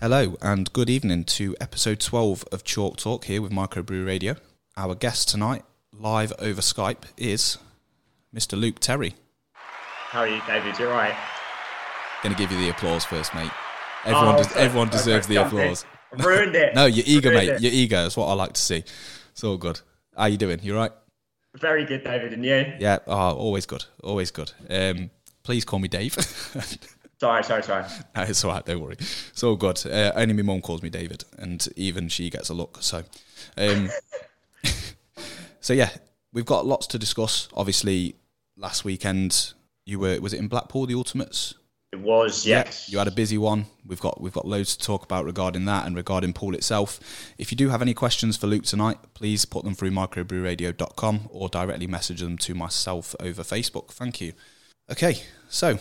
Hello and good evening to episode 12 of Chalk Talk here with Microbrew Radio. Our guest tonight, live over Skype, is Mr. Luke Terry. How are you, David? You're right. Going to give you the applause first, mate. Everyone, oh, des- everyone deserves okay, the applause. Ruined it. no, you're eager, mate. It. You're eager. That's what I like to see. It's all good. How are you doing? You're right? Very good, David. And you? Yeah. Oh, always good. Always good. Um, please call me Dave. Sorry, sorry, sorry. No, it's all right. Don't worry. It's all good. Uh, only my mum calls me David, and even she gets a look. So, um, so yeah, we've got lots to discuss. Obviously, last weekend you were was it in Blackpool the Ultimates? It was, yes. Yeah, you had a busy one. We've got we've got loads to talk about regarding that and regarding pool itself. If you do have any questions for Luke tonight, please put them through microbrewradio.com or directly message them to myself over Facebook. Thank you. Okay, so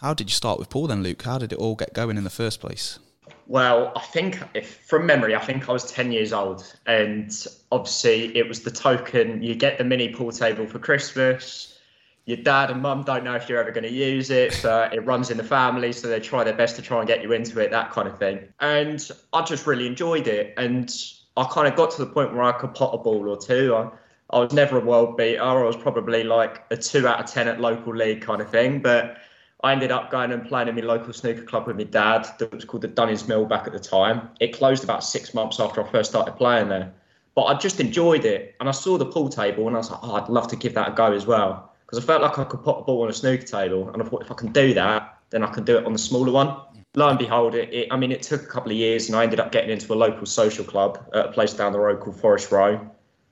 how did you start with pool then, Luke? How did it all get going in the first place? Well, I think if from memory, I think I was 10 years old. And obviously, it was the token you get the mini pool table for Christmas. Your dad and mum don't know if you're ever going to use it, but it runs in the family. So they try their best to try and get you into it, that kind of thing. And I just really enjoyed it. And I kind of got to the point where I could pot a ball or two. I, I was never a world beater. I was probably like a two out of 10 at local league kind of thing. But I ended up going and playing in my local snooker club with my dad that was called the Dunnings Mill back at the time. It closed about six months after I first started playing there. But I just enjoyed it. And I saw the pool table and I was like, oh, I'd love to give that a go as well. Because I felt like I could put a ball on a snooker table. And I thought if I can do that, then I can do it on the smaller one. Lo and behold, it, it I mean, it took a couple of years and I ended up getting into a local social club at a place down the road called Forest Row.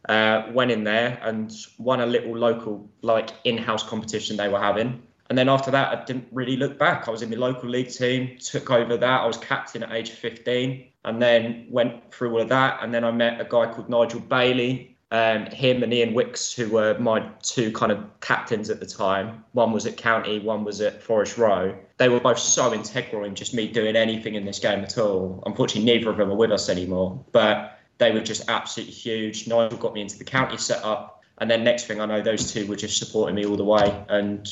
Uh, went in there and won a little local like in-house competition they were having and then after that, I didn't really look back. I was in my local league team, took over that. I was captain at age 15, and then went through all of that. And then I met a guy called Nigel Bailey. Um, him and Ian Wicks, who were my two kind of captains at the time. One was at County, one was at Forest Row. They were both so integral in just me doing anything in this game at all. Unfortunately, neither of them are with us anymore, but they were just absolutely huge. Nigel got me into the county setup, and then next thing I know, those two were just supporting me all the way. And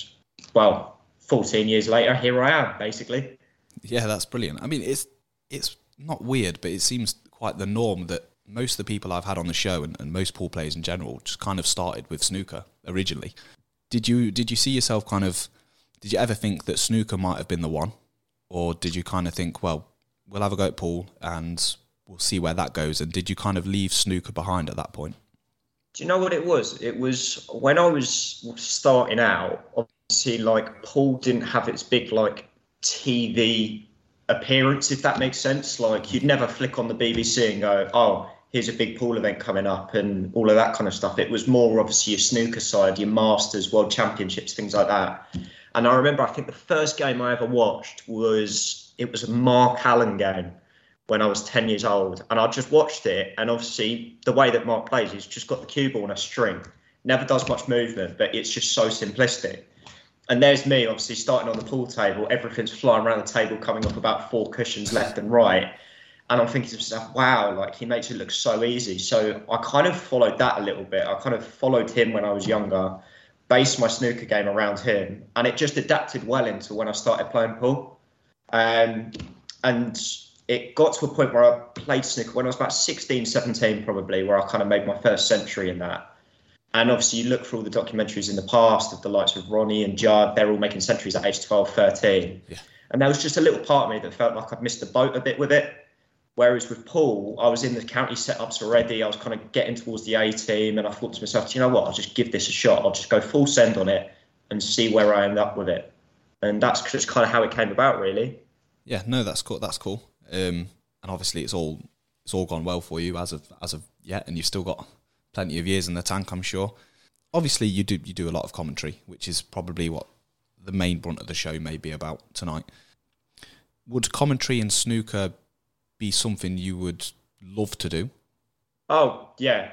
well, 14 years later, here I am, basically. Yeah, that's brilliant. I mean, it's it's not weird, but it seems quite the norm that most of the people I've had on the show and, and most pool players in general just kind of started with snooker originally. Did you did you see yourself kind of? Did you ever think that snooker might have been the one, or did you kind of think, well, we'll have a go at pool and we'll see where that goes? And did you kind of leave snooker behind at that point? Do you know what it was? It was when I was starting out see like pool didn't have its big like TV appearance, if that makes sense. Like you'd never flick on the BBC and go, oh, here's a big pool event coming up and all of that kind of stuff. It was more obviously your snooker side, your Masters, World Championships, things like that. And I remember, I think the first game I ever watched was it was a Mark Allen game when I was 10 years old. And I just watched it. And obviously, the way that Mark plays, he's just got the cue ball on a string, never does much movement, but it's just so simplistic and there's me obviously starting on the pool table. Everything's flying around the table coming up about four cushions left and right. And i'm thinking to myself wow like he makes it look so easy. So i kind of followed that a little bit. I kind of followed him when i was younger based my snooker game around him and it just adapted well into when i started playing pool. Um, and it got to a point where i played snooker when i was about 16 17 probably where i kind of made my first century in that and obviously, you look for all the documentaries in the past of the likes of Ronnie and Judd, they're all making centuries at age 12, 13. Yeah. And there was just a little part of me that felt like I'd missed the boat a bit with it. Whereas with pool, I was in the county setups already. I was kind of getting towards the A team, and I thought to myself, you know what? I'll just give this a shot. I'll just go full send on it and see where I end up with it. And that's just kind of how it came about, really. Yeah, no, that's cool. That's cool. Um, and obviously, it's all it's all gone well for you as of as of yet, and you've still got plenty of years in the tank, I'm sure. Obviously, you do you do a lot of commentary, which is probably what the main brunt of the show may be about tonight. Would commentary and snooker be something you would love to do? Oh yeah,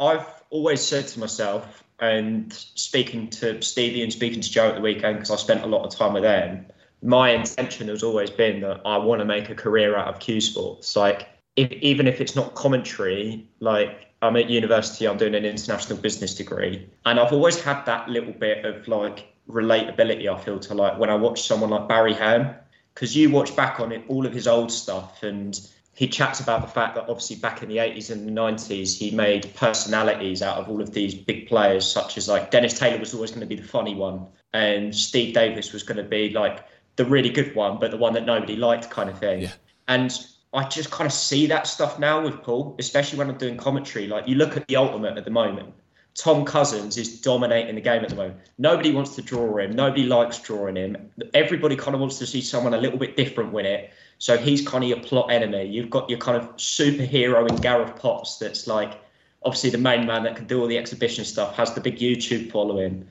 I've always said to myself, and speaking to Stevie and speaking to Joe at the weekend because I spent a lot of time with them. My intention has always been that I want to make a career out of cue sports. Like, if, even if it's not commentary, like I'm at university, I'm doing an international business degree. And I've always had that little bit of like relatability, I feel, to like when I watch someone like Barry Hearn. because you watch back on it, all of his old stuff, and he chats about the fact that obviously back in the 80s and the 90s, he made personalities out of all of these big players, such as like Dennis Taylor was always going to be the funny one, and Steve Davis was going to be like the really good one, but the one that nobody liked, kind of thing. Yeah. And I just kind of see that stuff now with pool, especially when I'm doing commentary. Like you look at the ultimate at the moment. Tom Cousins is dominating the game at the moment. Nobody wants to draw him. Nobody likes drawing him. Everybody kind of wants to see someone a little bit different win it. So he's kind of your plot enemy. You've got your kind of superhero in Gareth Potts that's like obviously the main man that can do all the exhibition stuff, has the big YouTube following.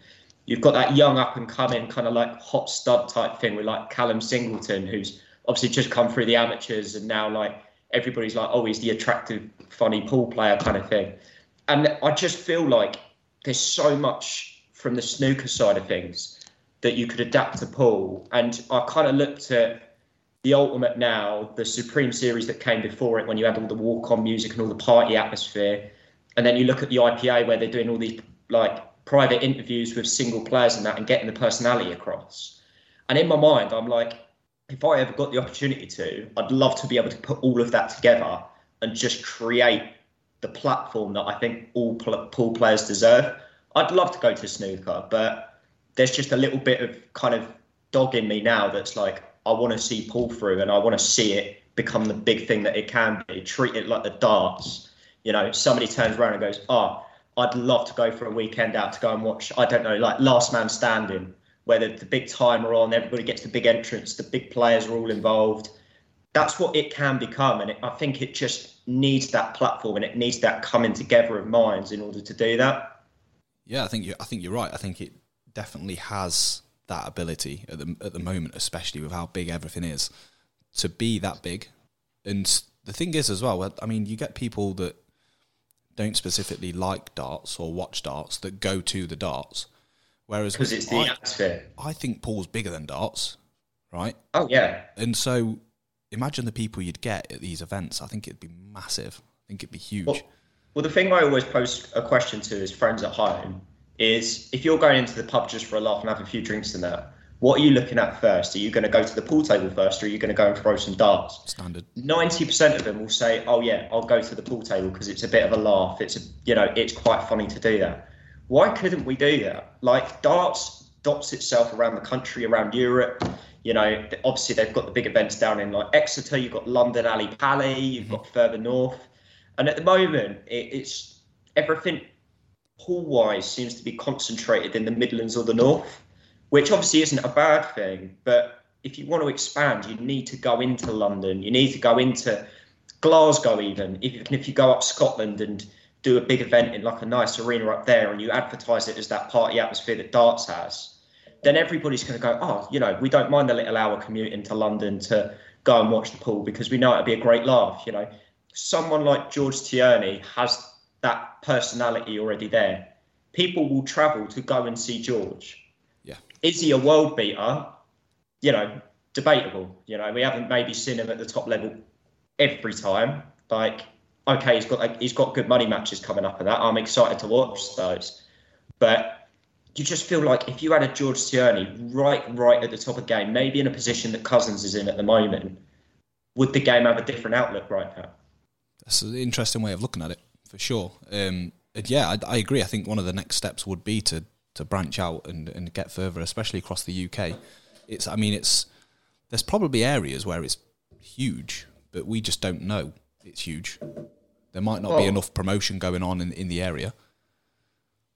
You've got that young up and coming kind of like hot stud type thing with like Callum Singleton, who's obviously just come through the amateurs and now like everybody's like, oh, he's the attractive, funny pool player kind of thing. And I just feel like there's so much from the snooker side of things that you could adapt to pool. And I kind of looked at the Ultimate now, the Supreme Series that came before it when you had all the walk on music and all the party atmosphere. And then you look at the IPA where they're doing all these like private interviews with single players and that and getting the personality across. And in my mind, I'm like, if I ever got the opportunity to, I'd love to be able to put all of that together and just create the platform that I think all pool players deserve. I'd love to go to snooker, but there's just a little bit of kind of dog in me now that's like, I want to see pull through and I want to see it become the big thing that it can be. Treat it like the darts. You know, somebody turns around and goes, Oh, I'd love to go for a weekend out to go and watch, I don't know, like Last Man Standing where the, the big timer on, everybody gets the big entrance, the big players are all involved. That's what it can become, and it, I think it just needs that platform and it needs that coming together of minds in order to do that. Yeah, I think you. I think you're right. I think it definitely has that ability at the at the moment, especially with how big everything is, to be that big. And the thing is, as well, I mean, you get people that don't specifically like darts or watch darts that go to the darts Whereas because it's the I, atmosphere. I think pool's bigger than darts, right? Oh yeah. And so imagine the people you'd get at these events. I think it'd be massive. I think it'd be huge. Well, well, the thing I always pose a question to is friends at home is if you're going into the pub just for a laugh and have a few drinks and that, what are you looking at first? Are you going to go to the pool table first, or are you going to go and throw some darts? Standard. Ninety percent of them will say, "Oh yeah, I'll go to the pool table because it's a bit of a laugh. It's a, you know, it's quite funny to do that." Why couldn't we do that? Like darts dots itself around the country, around Europe. You know, obviously they've got the big events down in like Exeter. You've got London Ali Pally. You've mm-hmm. got further north, and at the moment it, it's everything pool-wise seems to be concentrated in the Midlands or the North, which obviously isn't a bad thing. But if you want to expand, you need to go into London. You need to go into Glasgow, even even if you go up Scotland and do a big event in like a nice arena up there and you advertise it as that party atmosphere that darts has, then everybody's going to go, oh, you know, we don't mind the little hour commute into London to go and watch the pool because we know it'd be a great laugh. You know, someone like George Tierney has that personality already there. People will travel to go and see George. Yeah. Is he a world beater? You know, debatable. You know, we haven't maybe seen him at the top level every time. Like okay, he's got like, he's got good money matches coming up and that. I'm excited to watch those. But you just feel like if you had a George Tierney right right at the top of the game, maybe in a position that Cousins is in at the moment, would the game have a different outlook right now? That's an interesting way of looking at it, for sure. Um, yeah, I, I, agree. I think one of the next steps would be to to branch out and, and get further, especially across the UK. It's, I mean, it's there's probably areas where it's huge, but we just don't know it's huge. There might not well, be enough promotion going on in, in the area.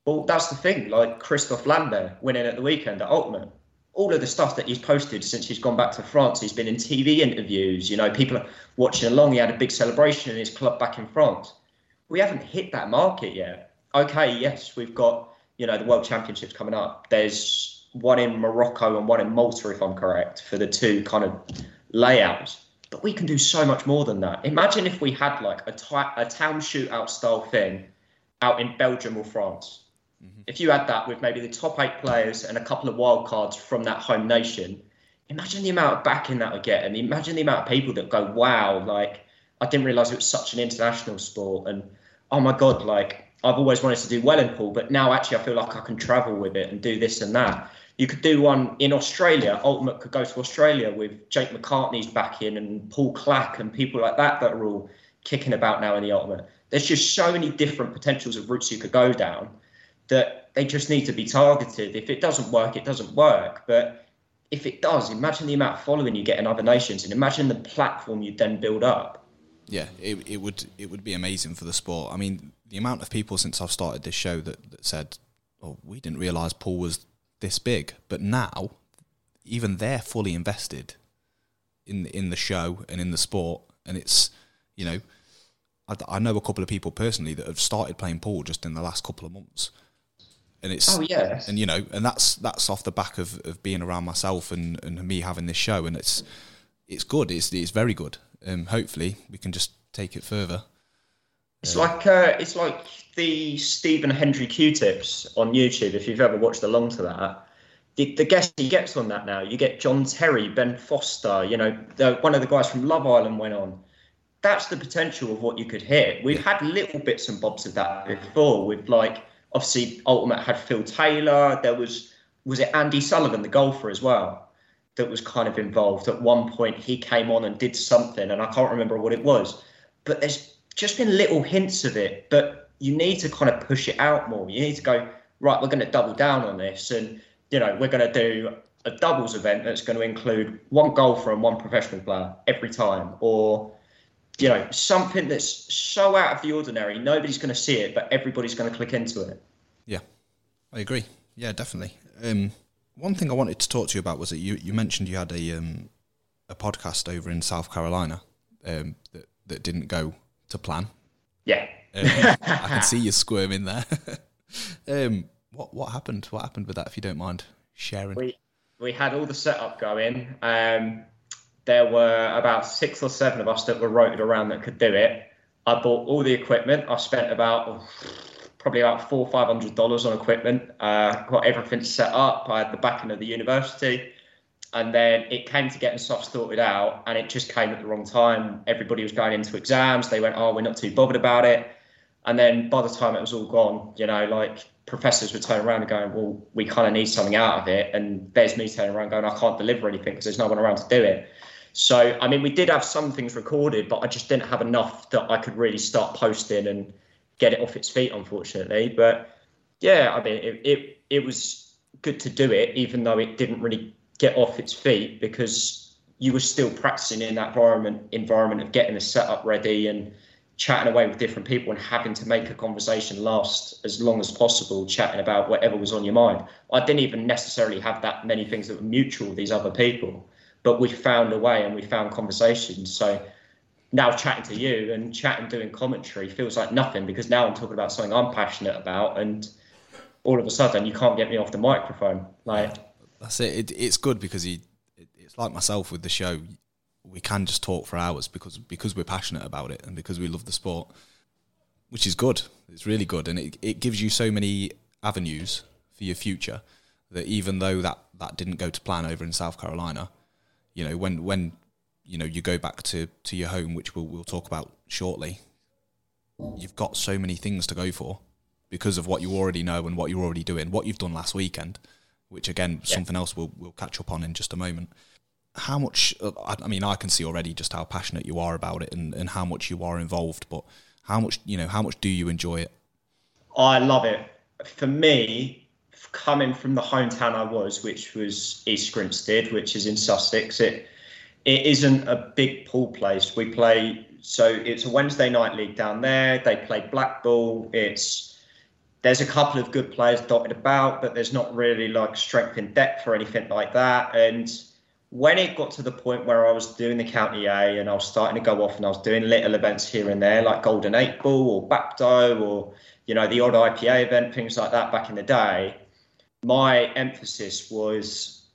Well, that's the thing. Like Christophe Lambert winning at the weekend at Ultimate. All of the stuff that he's posted since he's gone back to France, he's been in TV interviews. You know, people are watching along. He had a big celebration in his club back in France. We haven't hit that market yet. Okay, yes, we've got you know the World Championships coming up. There's one in Morocco and one in Malta, if I'm correct, for the two kind of layouts. But we can do so much more than that. Imagine if we had like a a town shootout style thing out in Belgium or France. Mm-hmm. If you had that with maybe the top eight players and a couple of wild cards from that home nation, imagine the amount of backing that would get, and imagine the amount of people that go, "Wow!" Like I didn't realize it was such an international sport, and oh my god, like I've always wanted to do well in pool, but now actually I feel like I can travel with it and do this and that. You could do one in Australia. Ultimate could go to Australia with Jake McCartney's back in and Paul Clack and people like that that are all kicking about now in the Ultimate. There's just so many different potentials of routes you could go down that they just need to be targeted. If it doesn't work, it doesn't work. But if it does, imagine the amount of following you get in other nations and imagine the platform you'd then build up. Yeah, it, it would it would be amazing for the sport. I mean, the amount of people since I've started this show that, that said, "Oh, we didn't realise pool was this big," but now even they're fully invested in in the show and in the sport, and it's you know, I, I know a couple of people personally that have started playing pool just in the last couple of months, and it's oh yeah, and you know, and that's that's off the back of, of being around myself and, and me having this show, and it's it's good, it's it's very good. Um, hopefully, we can just take it further. It's like uh, it's like the Stephen Hendry Cue Tips on YouTube. If you've ever watched along to that, the, the guest he gets on that now, you get John Terry, Ben Foster. You know, the, one of the guys from Love Island went on. That's the potential of what you could hit. We've had little bits and bobs of that before. With like obviously Ultimate had Phil Taylor. There was was it Andy Sullivan, the golfer as well, that was kind of involved. At one point, he came on and did something, and I can't remember what it was. But there's just been little hints of it, but you need to kind of push it out more. You need to go, right, we're going to double down on this. And, you know, we're going to do a doubles event that's going to include one golfer and one professional player every time. Or, you know, something that's so out of the ordinary, nobody's going to see it, but everybody's going to click into it. Yeah, I agree. Yeah, definitely. Um, one thing I wanted to talk to you about was that you, you mentioned you had a um, a podcast over in South Carolina um, that, that didn't go to plan. Yeah. Um, I can see you squirming there. um, what what happened? What happened with that? If you don't mind sharing. We we had all the setup going. Um, there were about six or seven of us that were rotated around that could do it. I bought all the equipment. I spent about oh, probably about four five hundred dollars on equipment. Uh, got everything set up. I had the backing of the university and then it came to getting stuff sorted out and it just came at the wrong time everybody was going into exams they went oh we're not too bothered about it and then by the time it was all gone you know like professors were turning around and going well we kind of need something out of it. And there's me turning around going i can't deliver anything because there's no one around to do it. So i mean we did have some things recorded but i just didn't have enough that i could really start posting and get it off its feet unfortunately. But yeah i mean it, it, it was good to do it even though it didn't really get off its feet because you were still practicing in that environment environment of getting the setup ready and chatting away with different people and having to make a conversation last as long as possible, chatting about whatever was on your mind. I didn't even necessarily have that many things that were mutual with these other people, but we found a way and we found conversations. So now chatting to you and chatting, doing commentary feels like nothing because now I'm talking about something I'm passionate about and all of a sudden you can't get me off the microphone. Like that's it. it it's good because he, it, it's like myself with the show. We can just talk for hours because because we're passionate about it and because we love the sport, which is good. It's really good, and it it gives you so many avenues for your future that even though that that didn't go to plan over in South Carolina, you know when when you know you go back to to your home, which we'll we'll talk about shortly. You've got so many things to go for because of what you already know and what you're already doing, what you've done last weekend which again yeah. something else we'll we'll catch up on in just a moment. How much? Uh, I mean, I can see already just how passionate you are about it and, and how much you are involved. But how much you know? How much do you enjoy it? I love it. For me, coming from the hometown I was, which was East Grinstead, which is in Sussex, it it isn't a big pool place. We play so it's a Wednesday night league down there. They play Blackball. It's there's a couple of good players dotted about, but there's not really like strength in depth or anything like that. And when it got to the point where I was doing the county A and I was starting to go off and I was doing little events here and there, like Golden Eight Ball or Bapto or you know the odd IPA event, things like that back in the day, my emphasis was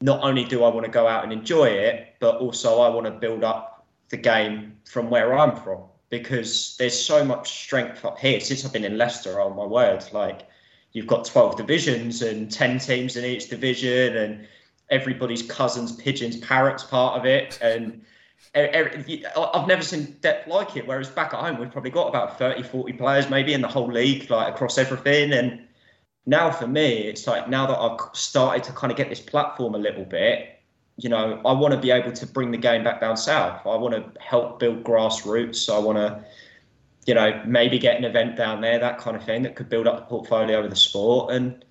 not only do I want to go out and enjoy it, but also I want to build up the game from where I'm from because there's so much strength up here. Since I've been in Leicester, oh my word, like you've got 12 divisions and 10 teams in each division, and everybody's cousins, pigeons, parrots part of it. And I've never seen depth like it. Whereas back at home, we've probably got about 30, 40 players maybe in the whole league, like across everything. And now for me, it's like now that I've started to kind of get this platform a little bit, you know, I want to be able to bring the game back down south. I want to help build grassroots. I want to, you know, maybe get an event down there, that kind of thing that could build up the portfolio of the sport and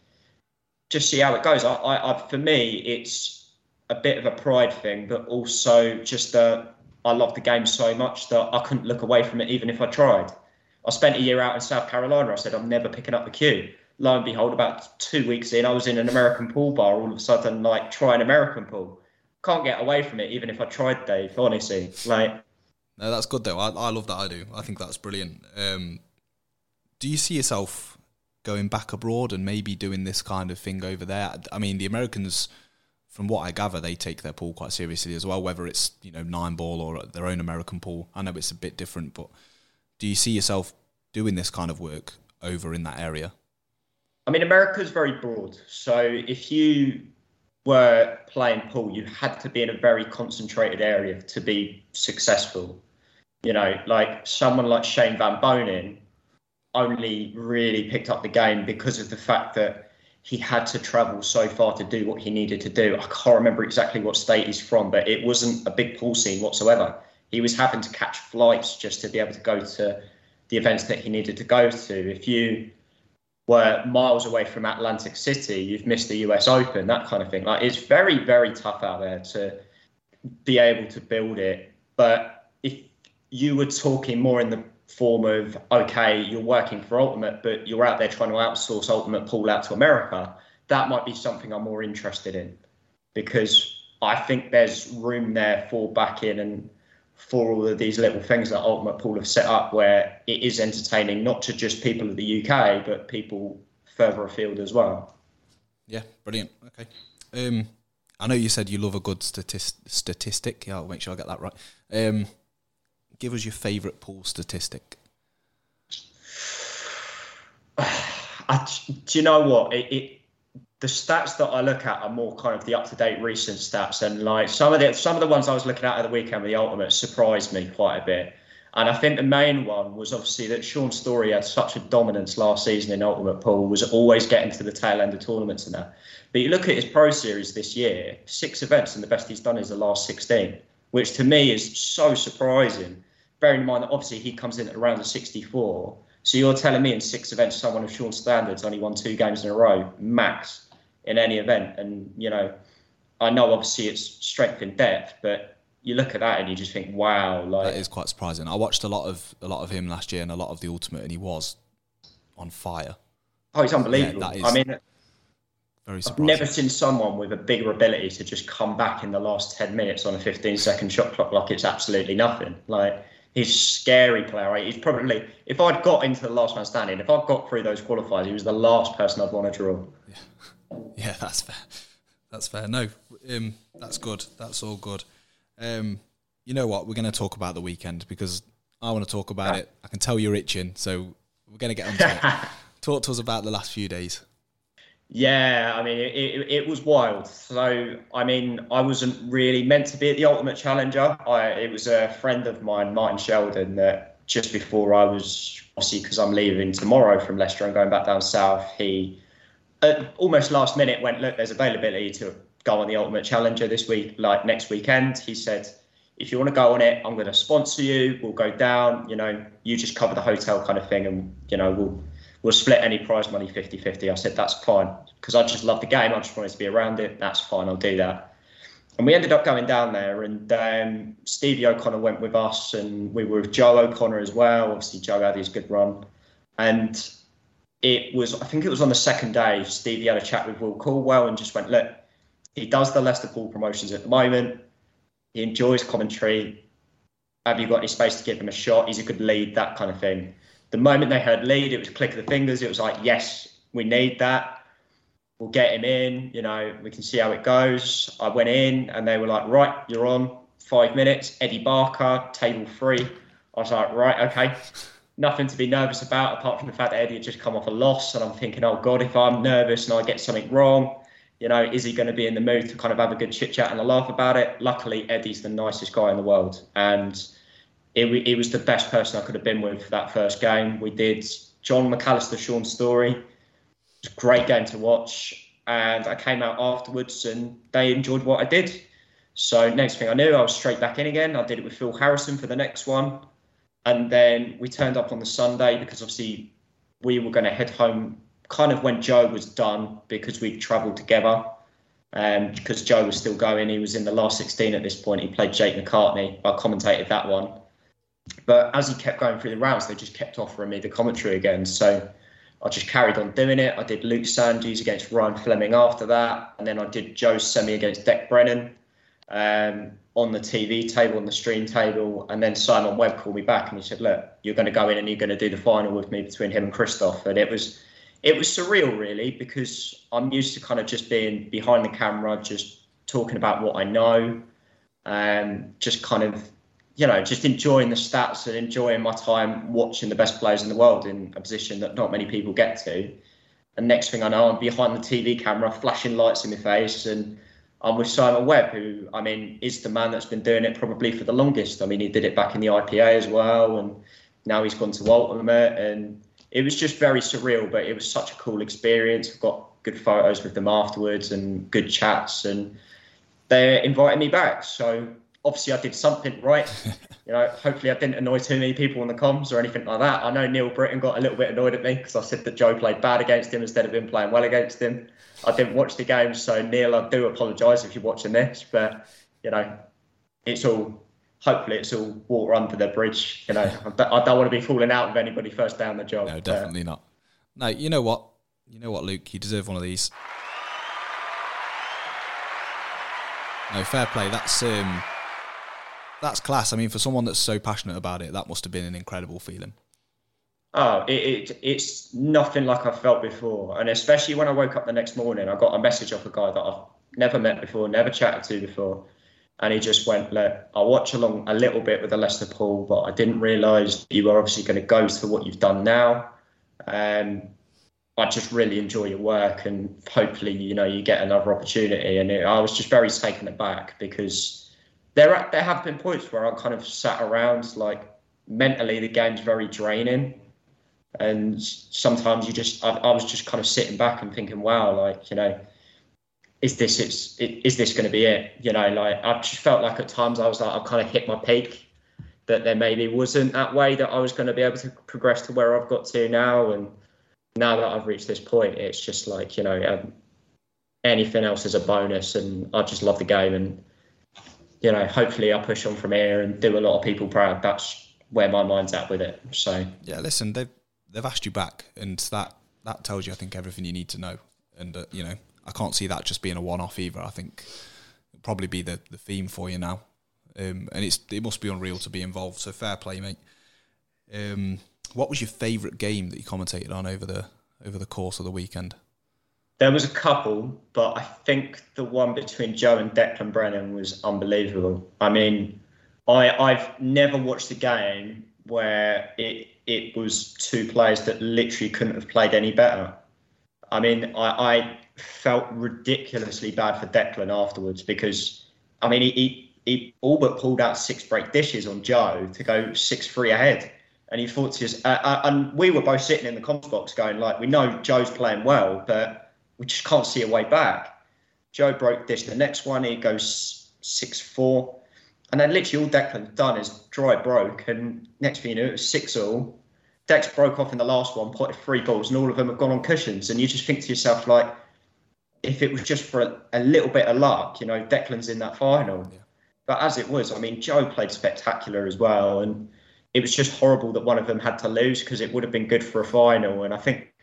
just see how it goes. I, I, I for me, it's a bit of a pride thing, but also just that I love the game so much that I couldn't look away from it even if I tried. I spent a year out in South Carolina. I said I'm never picking up the cue. Lo and behold, about two weeks in, I was in an American pool bar. All of a sudden, like trying American pool can't get away from it, even if I tried, Dave. Honestly, like. No, that's good though. I, I love that. I do. I think that's brilliant. Um, do you see yourself going back abroad and maybe doing this kind of thing over there? I mean, the Americans, from what I gather, they take their pool quite seriously as well. Whether it's you know nine ball or their own American pool, I know it's a bit different, but do you see yourself doing this kind of work over in that area? I mean, America's very broad. So if you were playing pool, you had to be in a very concentrated area to be successful. You know, like someone like Shane Van Boening only really picked up the game because of the fact that he had to travel so far to do what he needed to do. I can't remember exactly what state he's from, but it wasn't a big pool scene whatsoever. He was having to catch flights just to be able to go to the events that he needed to go to. If you were miles away from Atlantic City, you've missed the US Open, that kind of thing. Like it's very, very tough out there to be able to build it. But if you were talking more in the form of, okay, you're working for Ultimate, but you're out there trying to outsource Ultimate Pool out to America, that might be something I'm more interested in because I think there's room there for backing and for all of these little things that Ultimate Pool have set up where it is entertaining not to just people of the UK but people further afield as well. Yeah, brilliant. Okay. Um, I know you said you love a good statist- statistic. Yeah, I'll make sure I get that right. Um, give us your favourite pool statistic. I, do you know what? It, it the stats that I look at are more kind of the up to date recent stats, and like some of the some of the ones I was looking at at the weekend with the Ultimate surprised me quite a bit. And I think the main one was obviously that Shaun Storey had such a dominance last season in Ultimate Pool, was always getting to the tail end of tournaments and that. But you look at his Pro Series this year, six events, and the best he's done is the last 16, which to me is so surprising. Bearing in mind that obviously he comes in at around the 64. So you're telling me in six events, someone of Shaun's standards only won two games in a row, max in any event. And you know, I know obviously it's strength and depth, but you look at that and you just think, wow, like that is quite surprising. I watched a lot of a lot of him last year and a lot of the ultimate, and he was on fire. Oh, it's unbelievable. Yeah, that is I mean, very I've never seen someone with a bigger ability to just come back in the last ten minutes on a 15 second shot clock like it's absolutely nothing. Like he's a scary player. Right? He's probably if I'd got into the last man standing, if I'd got through those qualifiers, he was the last person I'd want to draw. Yeah. Yeah, that's fair. That's fair. No, um, that's good. That's all good. Um, you know what? We're going to talk about the weekend because I want to talk about it. I can tell you're itching, so we're going to get on to it. Talk to us about the last few days. Yeah, I mean, it, it, it, was wild. So, I mean, I wasn't really meant to be at the Ultimate Challenger. I, it was a friend of mine, Martin Sheldon, that just before I was, obviously, because I'm leaving tomorrow from Leicester and going back down south, he at almost last minute went, look, there's availability to go on the Ultimate Challenger this week, like next weekend. He said, if you want to go on it, I'm going to sponsor you. We'll go down. You know, you just cover the hotel kind of thing, and you know, we'll we'll split any prize money 50-50. I said that's fine because I just love the game. I just wanted to be around it. That's fine. I'll do that. And we ended up going down there, and um, Stevie O'Connor went with us, and we were with Joe O'Connor as well. Obviously, Joe had his good run, and it was I think it was on the second day. Stevie had a chat with Will Caldwell and just went, look, he does the Leicester Pool promotions at the moment. He enjoys commentary. Have you got any space to give him a shot? He's a good lead, that kind of thing. The moment they heard lead, it was click of the fingers. It was like, yes, we need that. We'll get him in. You know, we can see how it goes. I went in and they were like, right, you're on. Five minutes. Eddie Barker, table three. I was like, right, okay nothing to be nervous about apart from the fact that Eddie had just come off a loss. And I'm thinking, oh God, if I'm nervous and I get something wrong, you know, is he going to be in the mood to kind of have a good chit chat and a laugh about it? Luckily, Eddie's the nicest guy in the world. And it, it was the best person I could have been with for that first game. We did John McAllister, Shaun Storey. was a great game to watch. And I came out afterwards and they enjoyed what I did. So next thing I knew, I was straight back in again. I did it with Phil Harrison for the next one. And then we turned up on the Sunday because obviously we were going to head home kind of when Joe was done because we'd travelled together. Um, because Joe was still going. He was in the last 16 at this point. He played Jake McCartney. I commentated that one. But as he kept going through the rounds, they just kept offering me the commentary again. So I just carried on doing it. I did Luke Sandys against Ryan Fleming after that. And then I did Joe's semi against Dec Brennan um, on the TV table, on the stream table. And then Simon Webb called me back and he said, Look, you're going to go in and you're going to do the final with me between him and Christoph. And it was it was surreal, really, because I'm used to kind of just being behind the camera, just talking about what I know, and um, just kind of, you know, just enjoying the stats and enjoying my time watching the best players in the world in a position that not many people get to. And next thing I know, I'm behind the TV camera, flashing lights in my face, and I'm with Simon Webb, who I mean is the man that's been doing it probably for the longest. I mean, he did it back in the IPA as well, and now he's gone to Ultimate, and it was just very surreal, but it was such a cool experience. I've got good photos with them afterwards and good chats, and they invited me back. So obviously, I did something right. you know, hopefully, I didn't annoy too many people on the comms or anything like that. I know Neil Britton got a little bit annoyed at me because I said that Joe played bad against him instead of him playing well against him. I didn't watch the game, so Neil, I do apologise if you're watching this, but you know, it's all hopefully it's all water under the bridge. You know, I don't want to be falling out with anybody first down the job. No, definitely not. No, you know what? You know what, Luke? You deserve one of these. No, fair play. That's um, that's class. I mean, for someone that's so passionate about it, that must have been an incredible feeling. Oh, it, it, it's nothing like I've felt before, and especially when I woke up the next morning, I got a message off a guy that I've never met before, never chatted to before, and he just went, "Look, I'll watch along a little bit with the Leicester pool, but I didn't realise you were obviously going to go to what you've done now. Um, I just really enjoy your work, and hopefully, you know, you get another opportunity." And it, I was just very taken aback because there there have been points where I kind of sat around like mentally the game's very draining, and sometimes you just I, I was just kind of sitting back and thinking, "Wow, like you know." is this it's is this going to be it? You know, like I just felt like at times I was like I've kind of hit my peak. That there maybe wasn't that way that I was going to be able to progress to where I've got to now, and now that I've reached this point, it's just like you know um, anything else is a bonus, and I just love the game, and you know hopefully I'll push on from here and do a lot of people proud. That's where my mind's at with it. So yeah, listen, they've they've asked you back, and that that tells you I think everything you need to know, and uh, you know I can't see that just being a one-off either. I think it'll probably be the, the theme for you now, um, and it's it must be unreal to be involved. So fair play, mate. Um, what was your favourite game that you commentated on over the over the course of the weekend? There was a couple, but I think the one between Joe and Declan Brennan was unbelievable. I mean, I I've never watched a game where it it was two players that literally couldn't have played any better. I mean, I, I felt ridiculously bad for Declan afterwards because, I mean, he, he, he all but pulled out six break dishes on Joe to go 6 3 ahead. And he thought to uh, uh, and we were both sitting in the comms box going, like, we know Joe's playing well, but we just can't see a way back. Joe broke this. The next one, he goes 6 4. And then literally all Declan's done is dry broke. And next thing you know, it was 6 all. Dex broke off in the last one, potted three balls, and all of them have gone on cushions. And you just think to yourself, like, if it was just for a, a, little bit of luck, you know, Declan's in that final. Yeah. But as it was, I mean, Joe played spectacular as well, and it was just horrible that one of them had to lose because it would have been good for a final. And I think,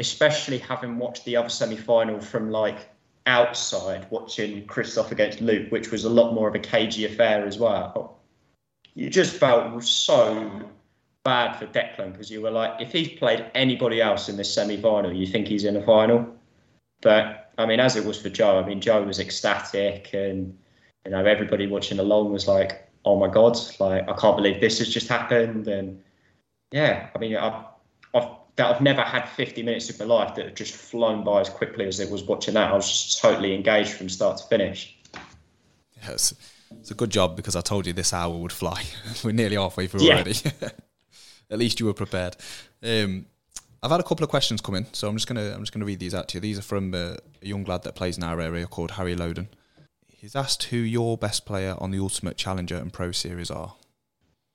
especially having watched the other semi-final from like outside, watching Christoph against Luke, which was a lot more of a cagey affair as well. You just felt so bad for Declan because you were like, if he's played anybody else in this semi-final, you think he's in a final. But I mean, as it was for Joe, I mean, Joe was ecstatic, and you know, everybody watching along was like, "Oh my God! Like, I can't believe this has just happened." And yeah, I mean, I've, I've I've never had 50 minutes of my life that have just flown by as quickly as it was watching that. I was just totally engaged from start to finish. Yes, it's a good job because I told you this hour would fly. We're nearly halfway through yeah. already. At least you were prepared. Um, I've had a couple of questions come in, so I'm just gonna I'm just gonna read these out to you. These are from uh, a young lad that plays in our area called Harry Loden. He's asked who your best player on the Ultimate Challenger and Pro Series are.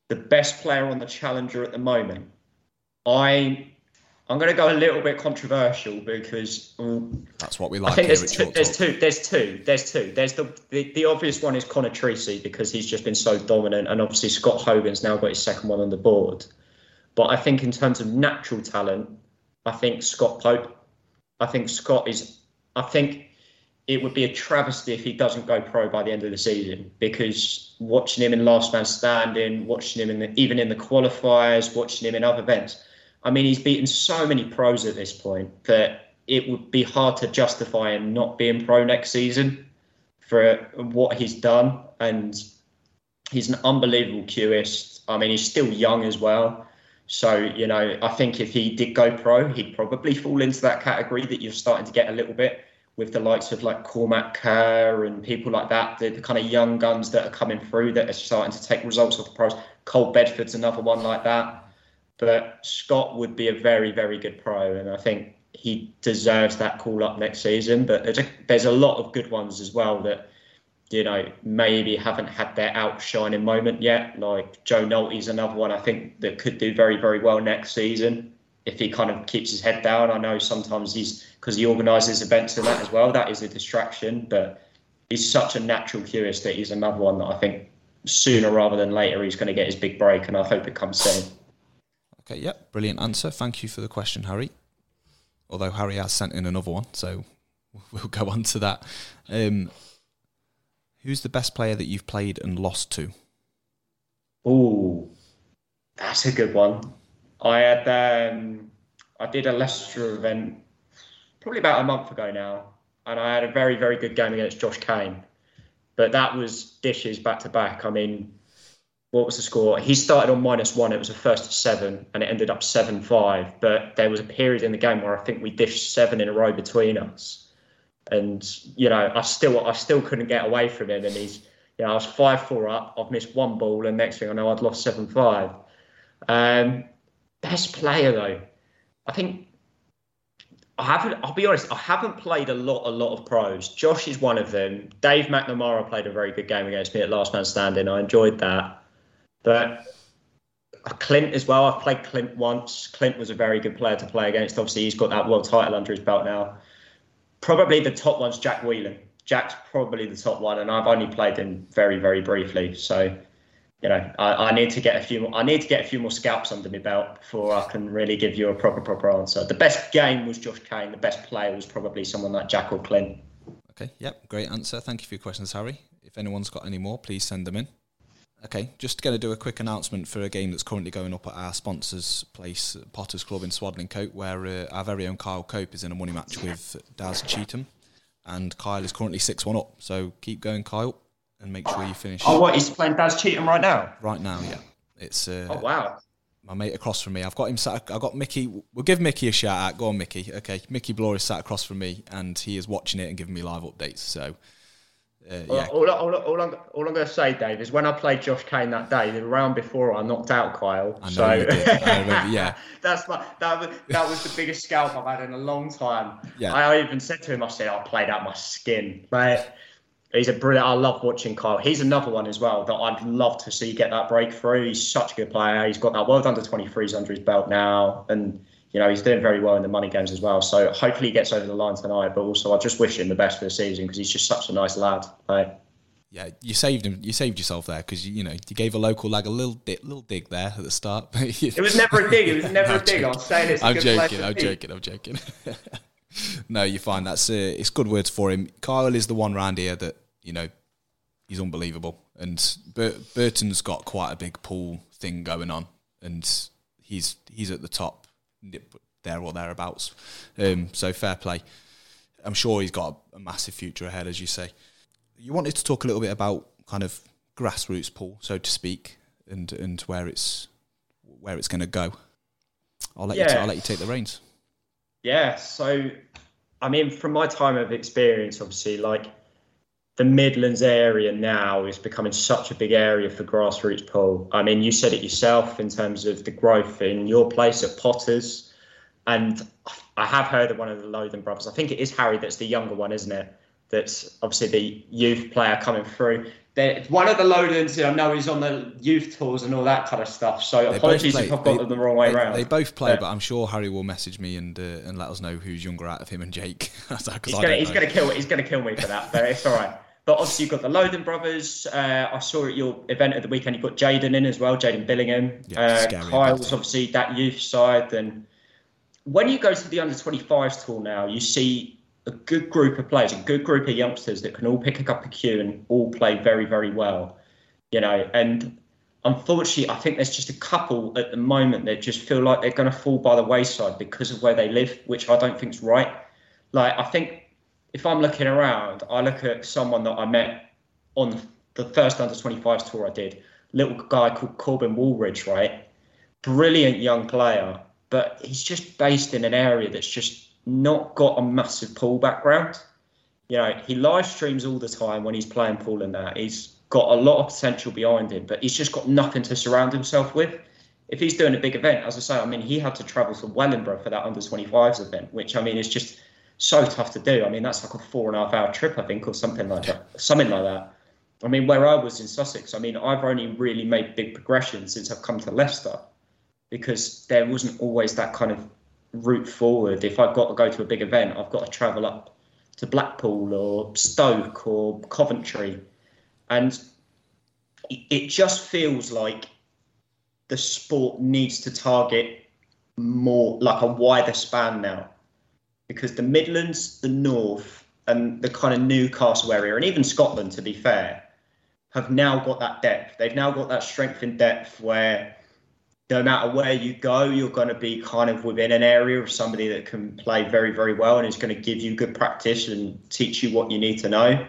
The best player on the Challenger at the moment, I I'm going to go a little bit controversial because um, that's what we like. I think there's, two, there's two. There's two. There's two. There's the, the the obvious one is Connor Tracey because he's just been so dominant, and obviously Scott Hogan's now got his second one on the board. But I think in terms of natural talent, I think Scott Pope. I think Scott is. I think it would be a travesty if he doesn't go pro by the end of the season because watching him in last man standing, watching him in the, even in the qualifiers, watching him in other events I mean, he's beaten so many pros at this point that it would be hard to justify him not being pro next season for what he's done. And he's an unbelievable cueist. I mean, he's still young as well. So, you know, I think if he did go pro, he'd probably fall into that category that you're starting to get a little bit with the likes of like Cormac Kerr and people like that, the, the, kind of young guns that are coming through that are starting to take results off the pros. Cole Bedford's another one like that. But Scott would be a very, very good pro, and I think he deserves that call up next season. But there's a, there's a lot of good ones as well that you know maybe haven't had their outshining moment yet. Like Joe Nolte's another one I think that could do very, very well next season if he kind of keeps his head down. I know sometimes he's because he organises events and that as well. That is a distraction, but he's such a natural cueist that he's another one that I think sooner rather than later he's going to get his big break, and I hope it comes soon. Okay, yep, brilliant answer. Thank you for the question, Harry. Although Harry has sent in another one, so we'll go on to that. Um, who's the best player that you've played and lost to? Oh, that's a good one. I had um, I did a Leicester event probably about a month ago now, and I had a very very good game against Josh Kane, but that was dishes back to back. I mean, what was the score? He started on minus one. It was a first to seven, and it ended up seven five. But there was a period in the game where I think we dished seven in a row between us, and you know I still I still couldn't get away from him. And he's you know I was five four up. I've missed one ball, and next thing I know I'd lost seven five. Um, best player though, I think I haven't. I'll be honest. I haven't played a lot, a lot of pros. Josh is one of them. Dave McNamara played a very good game against me at Last Man Standing. I enjoyed that. But Clint as well. I've played Clint once. Clint was a very good player to play against. Obviously, he's got that world title under his belt now. Probably the top one's Jack Whelan. Jack's probably the top one, and I've only played him very, very briefly. So, you know, I, I need to get a few more. I need to get a few more scalps under my belt before I can really give you a proper, proper answer. The best game was Josh Kane. The best player was probably someone like Jack or Clint. Okay. Yep. Great answer. Thank you for your questions, Harry. If anyone's got any more, please send them in. Okay, just going to do a quick announcement for a game that's currently going up at our sponsors' place, Potters Club in Swadlincote, where uh, our very own Kyle Cope is in a money match with Daz Cheetham, and Kyle is currently six one up. So keep going, Kyle, and make sure you finish. Oh, what he's playing Daz Cheetham right now? Right now, yeah. It's uh, oh wow. My mate across from me, I've got him sat. I've got Mickey. We'll give Mickey a shout out. Go on, Mickey. Okay, Mickey Bloor is sat across from me, and he is watching it and giving me live updates. So uh, yeah. all, all, all, I'm, all I'm going to say, Dave, is when I played Josh Kane that day, the round before I knocked out Kyle. I know so you did. I remember, yeah, that's my, that was that was the biggest scalp I've had in a long time. Yeah. I even said to him, I said, I played out my skin, but he's a brilliant. I love watching Kyle. He's another one as well that I'd love to see get that breakthrough. He's such a good player. He's got that world under 23s under his belt now, and you know, he's doing very well in the money games as well. So hopefully he gets over the line tonight. But also, I just wish him the best for the season because he's just such a nice lad. Like, yeah, you saved him. You saved yourself there because you, you know you gave a local lag a little dig, little dig there at the start. it was never a dig. It was never a dig. I'm saying it's. I'm joking. I'm joking. I'm joking. no, you find that's uh, it's good words for him. Kyle is the one round here that you know he's unbelievable, and Bur- Burton's got quite a big pool thing going on, and he's he's at the top there or thereabouts. Um, so fair play. I'm sure he's got a massive future ahead, as you say. You wanted to talk a little bit about kind of grassroots pool, so to speak, and and where it's where it's going to go. I'll let yeah. you. T- I'll let you take the reins. Yeah. So, I mean, from my time of experience, obviously, like the Midlands area now is becoming such a big area for grassroots pool. I mean, you said it yourself in terms of the growth in your place at Potters and I have heard of one of the Loden brothers. I think it is Harry that's the younger one, isn't it? That's obviously the youth player coming through. They're, one of the Lodens, I know he's on the youth tours and all that kind of stuff. So they apologies if I've got them the wrong way they, around. They both play, but I'm sure Harry will message me and uh, and let us know who's younger out of him and Jake. he's gonna kill he's gonna kill me for that, but it's all right. But obviously you've got the Loden brothers. Uh, I saw at your event at the weekend you've got Jaden in as well, Jaden Billingham. Yeah, uh, Kyle's obviously that youth side. And when you go to the under 25s tour now, you see a good group of players, a good group of youngsters that can all pick up a cue and all play very, very well. You know, and unfortunately, I think there's just a couple at the moment that just feel like they're going to fall by the wayside because of where they live, which I don't think is right. Like, I think if I'm looking around, I look at someone that I met on the first under 25s tour I did, little guy called Corbin Woolridge, right? Brilliant young player, but he's just based in an area that's just not got a massive pool background. You know, he live streams all the time when he's playing pool and that. He's got a lot of potential behind him, but he's just got nothing to surround himself with. If he's doing a big event, as I say, I mean, he had to travel to Wellingborough for that under 25s event, which I mean is just so tough to do. I mean, that's like a four and a half hour trip, I think, or something like that. Something like that. I mean, where I was in Sussex, I mean, I've only really made big progression since I've come to Leicester because there wasn't always that kind of route forward. If I've got to go to a big event, I've got to travel up to Blackpool or Stoke or Coventry. And it just feels like the sport needs to target more like a wider span now because the Midlands, the North, and the kind of Newcastle area, and even Scotland, to be fair, have now got that depth. They've now got that strength in depth where no matter where you go, you're going to be kind of within an area of somebody that can play very, very well and is going to give you good practice and teach you what you need to know.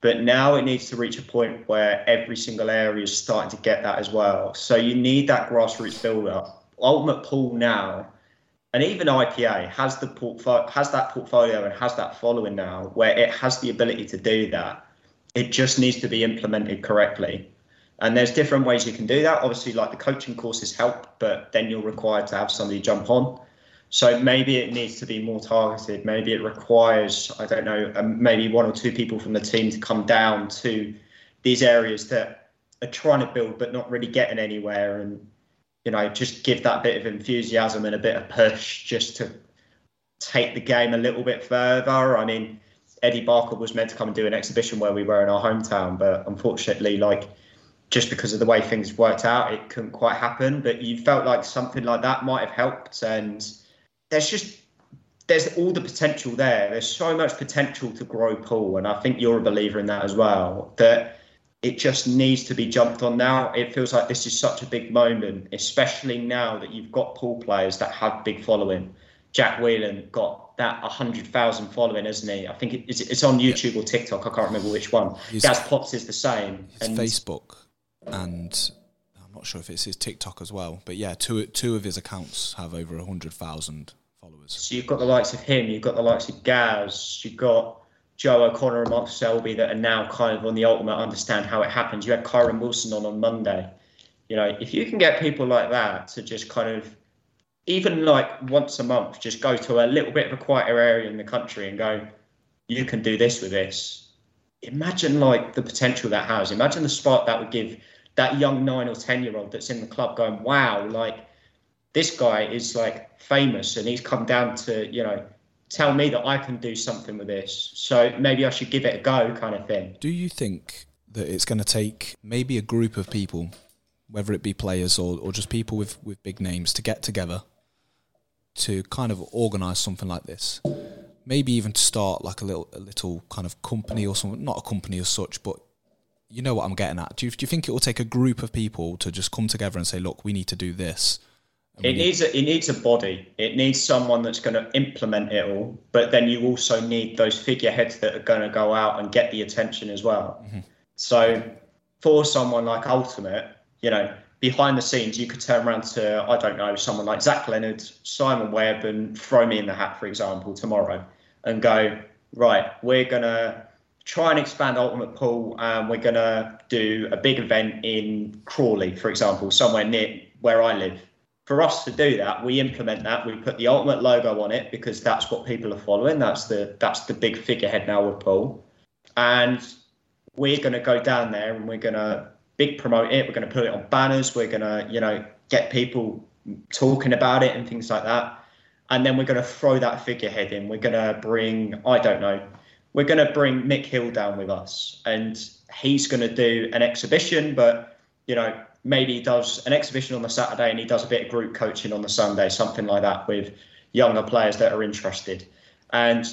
But now it needs to reach a point where every single area is starting to get that as well. So you need that grassroots build up. Ultimate Pool now and even IPA has the portfolio has that portfolio and has that following now where it has the ability to do that. It just needs to be implemented correctly. And there's different ways you can do that. Obviously, like the coaching courses help, but then you're required to have somebody jump on. So maybe it needs to be more targeted. Maybe it requires, I don't know, um, maybe one or two people from the team to come down to these areas that are trying to build but not really getting anywhere and you know, just give that bit of enthusiasm and a bit of push just to take the game a little bit further. I mean, Eddie Barker was meant to come and do an exhibition where we were in our hometown, but unfortunately, like just because of the way things worked out, it couldn't quite happen. But you felt like something like that might have helped, and there's just there's all the potential there. There's so much potential to grow pool, and I think you're a believer in that as well. That it just needs to be jumped on now. It feels like this is such a big moment, especially now that you've got pool players that have big following. Jack Whelan got that 100,000 following, isn't he? I think it's, it's on YouTube or TikTok. I can't remember which one. His, Gaz Potts is the same. and Facebook and I'm not sure if it's his TikTok as well. But yeah, two two of his accounts have over 100,000 followers. So you've got the likes of him, you've got the likes of Gaz, you've got Joe O'Connor and Mark Selby that are now kind of on the ultimate understand how it happens. You had Kyren Wilson on on Monday. You know, if you can get people like that to just kind of, even like once a month, just go to a little bit of a quieter area in the country and go, you can do this with this. Imagine like the potential that has. Imagine the spark that would give that young nine or ten year old that's in the club going, wow, like this guy is like famous and he's come down to you know tell me that I can do something with this. So maybe I should give it a go, kind of thing. Do you think that it's going to take maybe a group of people, whether it be players or, or just people with, with big names, to get together to kind of organise something like this? Maybe even to start like a little a little kind of company or something, not a company as such, but you know what I'm getting at. Do you, do you think it will take a group of people to just come together and say, look, we need to do this? It needs a, it needs a body. It needs someone that's going to implement it all. But then you also need those figureheads that are going to go out and get the attention as well. Mm-hmm. So for someone like Ultimate, you know, behind the scenes, you could turn around to I don't know someone like Zach Leonard, Simon Webb, and throw me in the hat, for example, tomorrow, and go right. We're gonna try and expand Ultimate Pool, and we're gonna do a big event in Crawley, for example, somewhere near where I live for us to do that, we implement that. We put the ultimate logo on it because that's what people are following. That's the that's the big figurehead now with pool, and we're going to go down there and we're going to big promote it. We're going to put it on banners. We're going to you know get people talking about it and things like that. And then we're going to throw that figurehead in. We're going to bring I don't know. We're going to bring Mick Hill down with us, and he's going to do an exhibition, but you know maybe he does an exhibition on the Saturday and he does a bit of group coaching on the Sunday, something like that with younger players that are interested. And,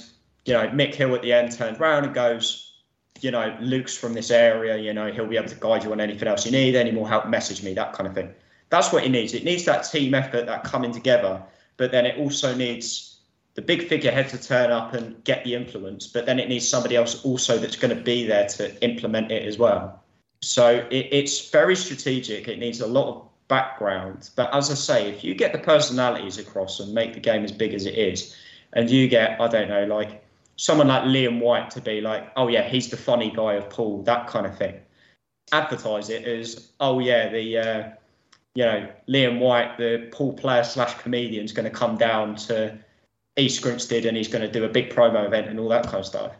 you know, Mick Hill at the end turns around and goes, you know, Luke's from this area, you know, he'll be able to guide you on anything else you need, any more help, message me, that kind of thing. That's what it needs. It needs that team effort, that coming together, but then it also needs the big figurehead to turn up and get the influence, but then it needs somebody else also that's going to be there to implement it as well. So it, it's very strategic. It needs a lot of background. But as I say, if you get the personalities across and make the game as big as it is, and you get, I don't know, like someone like Liam White to be like, oh yeah, he's the funny guy of pool, that kind of thing. Advertise it as, oh yeah, the uh, you know Liam White, the pool player slash comedian, is going to come down to East Grinstead and he's going to do a big promo event and all that kind of stuff.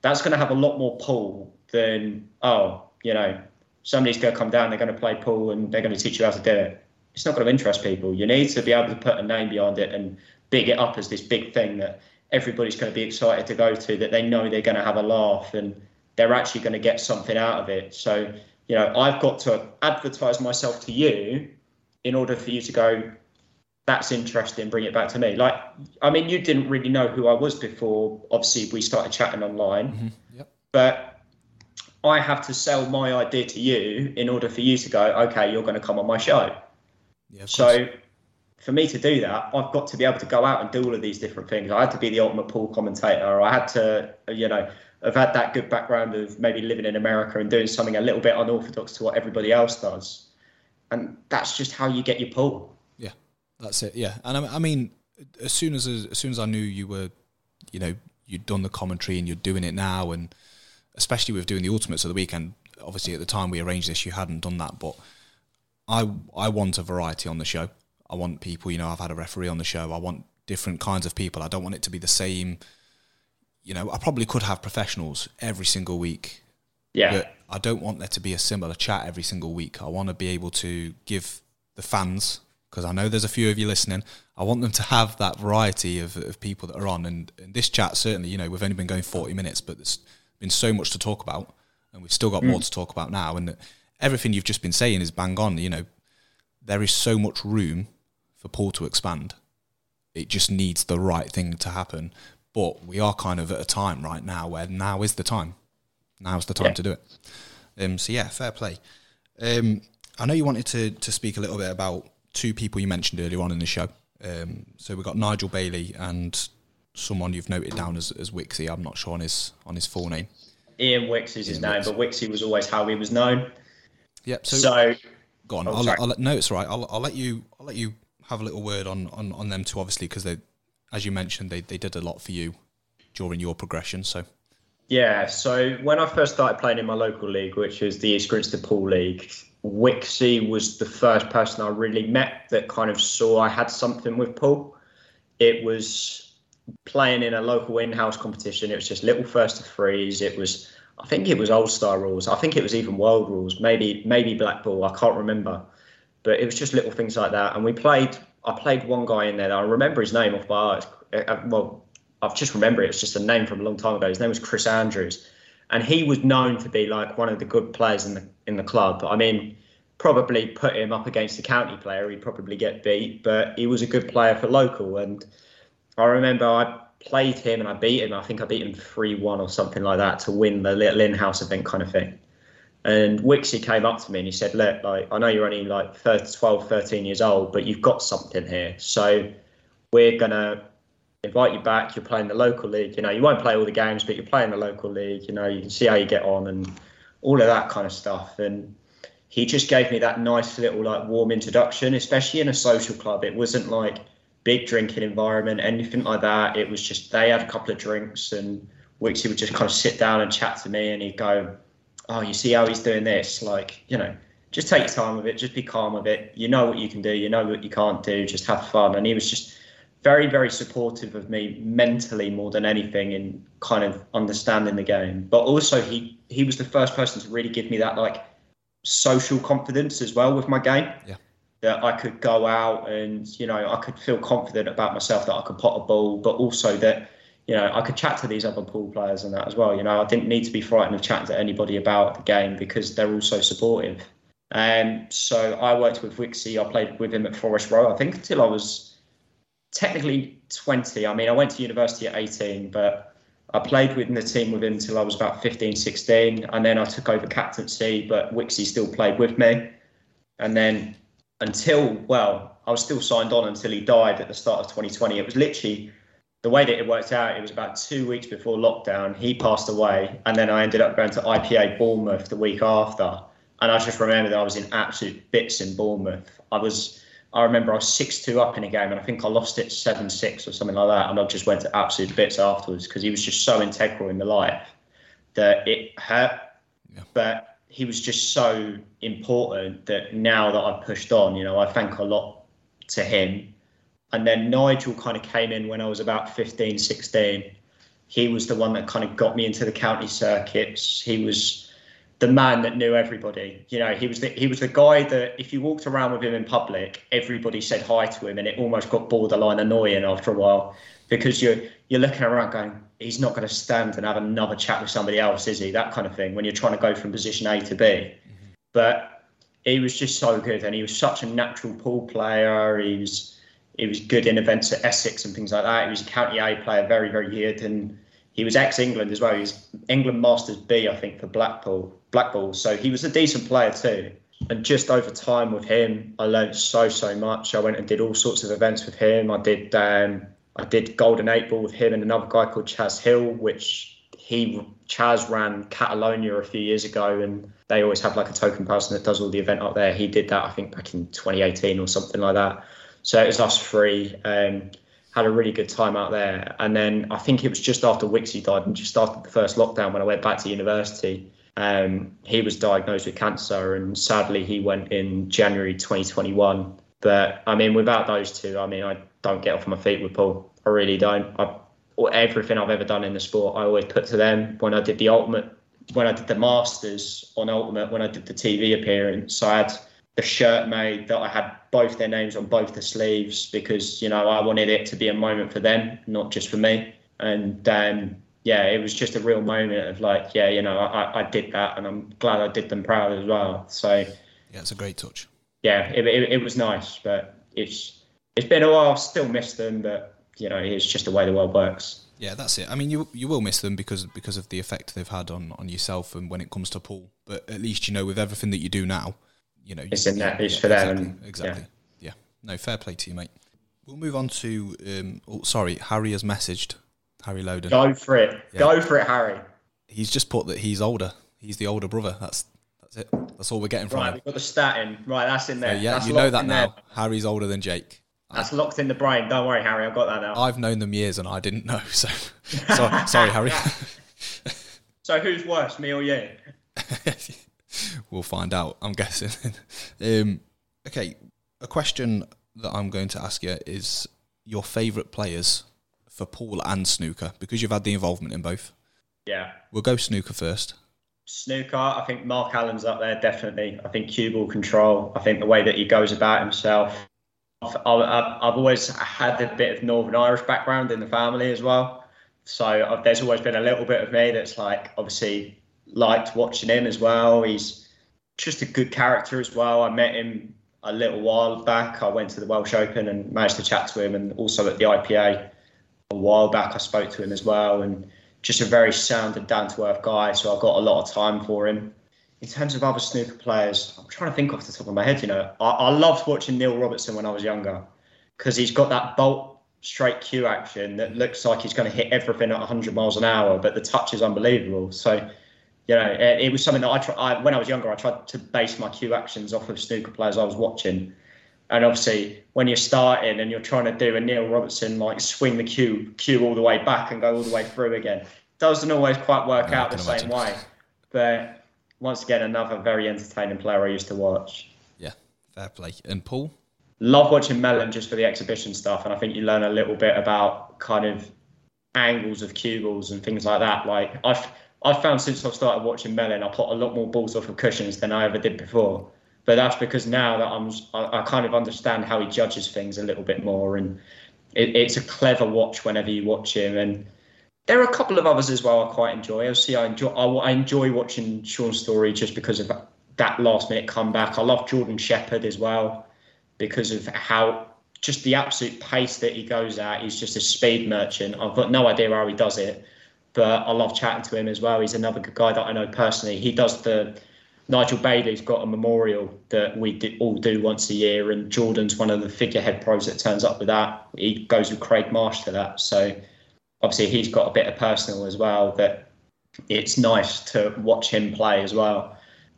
That's going to have a lot more pull than oh you know, somebody's going to come down, they're going to play pool, and they're going to teach you how to do it. It's not going to interest people. You need to be able to put a name behind it and big it up as this big thing that everybody's going to be excited to go to, that they know they're going to have a laugh and they're actually going to get something out of it. So, you know, I've got to advertise myself to you in order for you to go, that's interesting, bring it back to me. Like, I mean, you didn't really know who I was before, obviously, we started chatting online. Mm-hmm. Yep. But I have to sell my idea to you in order for you to go, okay, you're going to come on my show. Yeah, so for me to do that, I've got to be able to go out and do all of these different things. I had to be the ultimate pool commentator. I had to, you know, have had that good background of maybe living in America and doing something a little bit unorthodox to what everybody else does. And that's just how you get your pool. Yeah, that's it. Yeah, and I, I mean, as soon as as soon as I knew you were, you know, you'd done the commentary and you're doing it now, and especially with doing the ultimates of the weekend. Obviously, at the time we arranged this, you hadn't done that, but I I want a variety on the show. I want people, you know, I've had a referee on the show. I want different kinds of people. I don't want it to be the same. You know, I probably could have professionals every single week. Yeah. But I don't want there to be a similar chat every single week. I want to be able to give the fans, because I know there's a few of you listening, I want them to have that variety of, of people that are on. And, and this chat, certainly, you know, we've only been going 40 minutes, but there's been so much to talk about, and we've still got mm. more to talk about now. And everything you've just been saying is bang on. You know, there is so much room for pool to expand. It just needs the right thing to happen. But we are kind of at a time right now where now is the time. Now is the time yeah. to do it. Um, so yeah, fair play. Um, I know you wanted to to speak a little bit about two people you mentioned earlier on in the show. Um, so we've got Nigel Bailey and someone you've noted down as, as Wixie. I'm not sure on his on his full name. Ian Wicks is his name, Wicks. but Wixie was always how he was known. Yep. So, so go on. Oh, I'll, I'll, no, it's right. I'll, I'll let you. I'll let you have a little word on on, on them too, obviously, because they, as you mentioned, they they did a lot for you during your progression. So. Yeah. So when I first started playing in my local league, which is the East Grinstead Pool League, Wixie was the first person I really met that kind of saw I had something with pool. It was playing in a local in-house competition. It was just little first to threes. It was, I think it was Old Star rules. I think it was even World rules. Maybe maybe Blackball. I can't remember, but it was just little things like that. And we played. I played one guy in there. I remember his name off by heart. Uh, uh, well, I've just remembered it. was just a name from a long time ago. His name was Chris Andrews, and he was known to be like one of the good players in the in the club. I mean. Probably put him up against a county player, he'd probably get beat. But he was a good player for local, and I remember I played him and I beat him. I think I beat him 3 1 or something like that to win the little in house event kind of thing. And Wixie came up to me and he said, Look, like, I know you're only like 12, 13 years old, but you've got something here. So we're going to invite you back. You're playing the local league. You know, you won't play all the games, but you're playing the local league. You know, you can see how you get on and all of that kind of stuff. And he just gave me that nice little like warm introduction, especially in a social club. It wasn't like, big drinking environment, anything like that. It was just they had a couple of drinks and Wixie would just kind of sit down and chat to me and he'd go, Oh, you see how he's doing this? Like, you know, just take time with it, just be calm with it. You know what you can do, you know what you can't do, just have fun. And he was just very, very supportive of me mentally more than anything in kind of understanding the game. But also he he was the first person to really give me that like social confidence as well with my game. Yeah. That I could go out and, you know, I could feel confident about myself that I could pot a ball, but also that you know, I could chat to these other pool players and that as well. You know, I didn't need to be frightened of chatting to anybody about the game because they're all so supportive. And um, so I worked with Wixie. I played with him at Forest Row, I think, until I was technically 20. I mean, I went to university at 18, but I played within the team with him until I was about 15, 16. And then I took over captaincy, but Wixie still played with me. And then until, well, I was still signed on until he died at the start of 2020. It was literally the way that it worked out, it was about two weeks before lockdown. He passed away, and then I ended up going to IPA Bournemouth the week after. And I just remember that I was in absolute bits in Bournemouth. I was, I remember I was six two up in a game, and I think I lost it seven six or something like that. And I just went to absolute bits afterwards because he was just so integral in the life that it hurt. Yeah. But he was just so important that now that I've pushed on, you know, I thank a lot to him and then Nigel kind of came in when I was about 15, 16. He was the one that kind of got me into the county circuits. He was the man that knew everybody. You know, he was the he was the guy that if you walked around with him in public, everybody said hi to him, and it almost got borderline annoying after a while because you're you're looking around going, he's not going to stand and have another chat with somebody else, is he? That kind of thing when you're trying to go from position A to B. Mm-hmm. But he was just so good, and he was such a natural pool player. He was he was good in events at Essex and things like that. He was a county A player, very, very good, and he was ex-England as well. He was England Masters B, I think, for Blackpool. Blackpool. So he was a decent player too. And just over time with him, I learned so so much. I went and did all sorts of events with him. I did um, I did Golden Eight Ball with him and another guy called Chaz Hill, which he Chaz ran Catalonia a few years ago, and they always have like a token person that does all the event up there. He did that I think back in 2018 or something like that. So it was us three. Um, had a really good time out there. And then I think it was just after Wixie died and just after the first lockdown when I went back to university. Um, he was diagnosed with cancer and sadly he went in January 2021. But I mean, without those two, I mean, I don't get off my feet with pool. I really don't. I, everything I've ever done in the sport, I always put to them. When I did the ultimate, when I did the Masters on ultimate, when I did the TV appearance, I had the shirt made that I had both their names on both the sleeves because you know I wanted it to be a moment for them, not just for me. And um, yeah, it was just a real moment of like, yeah, you know, I, I did that, and I'm glad I did them proud as well. So yeah, it's a great touch. Yeah, it, it, it was nice, but it's it's been a while. I've still missed them, but you know, it's just the way the world works. Yeah, that's it. I mean, you you will miss them because because of the effect they've had on on yourself and when it comes to pool. But at least you know with everything that you do now, you know, it's in that. It's yeah, for them. Exactly. And, exactly. Yeah. yeah. No, fair play to you, mate. We'll move on to. Um, oh, sorry, Harry has messaged. Harry Loden. Go for it. Yeah. Go for it, Harry. He's just put that he's older. He's the older brother. That's that's it. That's all we're getting from right, him. Right, we've got the stat in. Right, that's in there. yeah, that's you know that now. There. Harry's older than Jake. That's I, locked in the brain. Don't worry, Harry. I've got that now. I've known them years and I didn't know. So, so sorry, Harry. so who's worse, me or you? we'll find out. I'm guessing. um, okay, a question that I'm going to ask you is your favourite players for pool and snooker because you've had the involvement in both. Yeah, we'll go snooker first. Snooker, I think Mark Allen's up there definitely. I think cue ball control. I think the way that he goes about himself. I've, I've always had a bit of Northern Irish background in the family as well. So I've, there's always been a little bit of me that's like obviously liked watching him as well. He's just a good character as well. I met him a little while back. I went to the Welsh Open and managed to chat to him, and also at the IPA a while back, I spoke to him as well. And just a very sound and down to earth guy. So I've got a lot of time for him. In terms of other snooker players, I'm trying to think off the top of my head. You know, I, I loved watching Neil Robertson when I was younger because he's got that bolt straight cue action that looks like he's going to hit everything at 100 miles an hour, but the touch is unbelievable. So you know, it, it was something that I, tried. I when I was younger, I tried to base my cue actions off of snooker players I was watching. And obviously, when you're starting and you're trying to do a Neil Robertson like swing the cue, cue all the way back and go all the way through again, doesn't always quite work out the same way. But once again, another very entertaining player I used to watch. Yeah, fair play. And pool? Love watching Mellon just for the exhibition stuff, and I think you learn a little bit about kind of angles of cue balls and things like that. Like I've I've found since I've started watching Mellon, I put a lot more balls off of cushions than I ever did before. But that's because now that I'm, I, I kind of understand how he judges things a little bit more, and it, it's a clever watch whenever you watch him. And there are a couple of others as well I quite enjoy. Obviously, I enjoy I, I enjoy watching Shaun Storey just because of that last minute comeback. I love Jordan Shepherd as well because of how just the absolute pace that he goes at. He's just a speed merchant. I've got no idea how he does it, but I love chatting to him as well. He's another good guy that I know personally. He does the Nigel Bailey's got a memorial that we do, all do once a year, and Jordan's one of the figurehead pros that turns up with that. He goes with Craig Marsh to that, so obviously he's got a bit of personal as well. That it's nice to watch him play as well.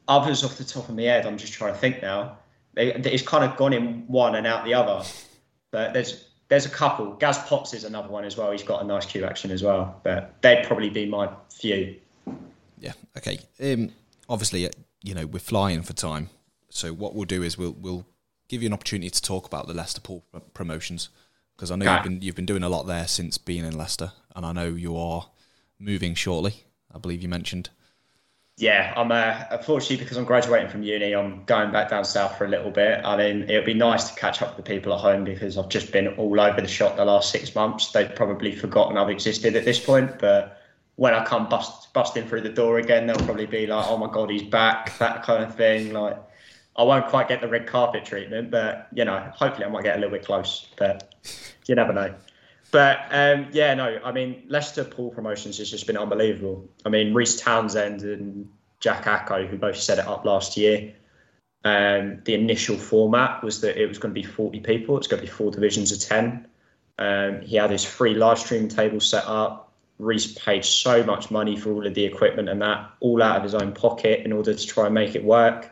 Others off the top of my head, I'm just trying to think now. It's kind of gone in one and out the other, but there's there's a couple. Gaz Potts is another one as well. He's got a nice cue action as well, but they'd probably be my few. Yeah. Okay. Um, obviously, you know we're flying for time. So what we'll do is we'll we'll give you an opportunity to talk about the Leicester Pool promotions because I know you've been you've been doing a lot there since being in Leicester, and I know you are moving shortly. I believe you mentioned. Yeah, I'm uh, unfortunately because I'm graduating from uni, I'm going back down south for a little bit. I mean, it would be nice to catch up with the people at home because I've just been all over the shop the last six months. They've probably forgotten I've existed at this point, but when I come bust busting through the door again, they'll probably be like, "Oh my god, he's back!" That kind of thing. Like, I won't quite get the red carpet treatment, but you know, hopefully I might get a little bit close. But you never know. But um, yeah, no, I mean, Leicester Pool Promotions has just been unbelievable. I mean, Reese Townsend and Jack Acko, who both set it up last year. Um, the initial format was that it was going to be 40 people. It's going to be four divisions of 10. Um, he had his free live stream table set up Reese paid so much money for all of the equipment and that, all out of his own pocket in order to try and make it work.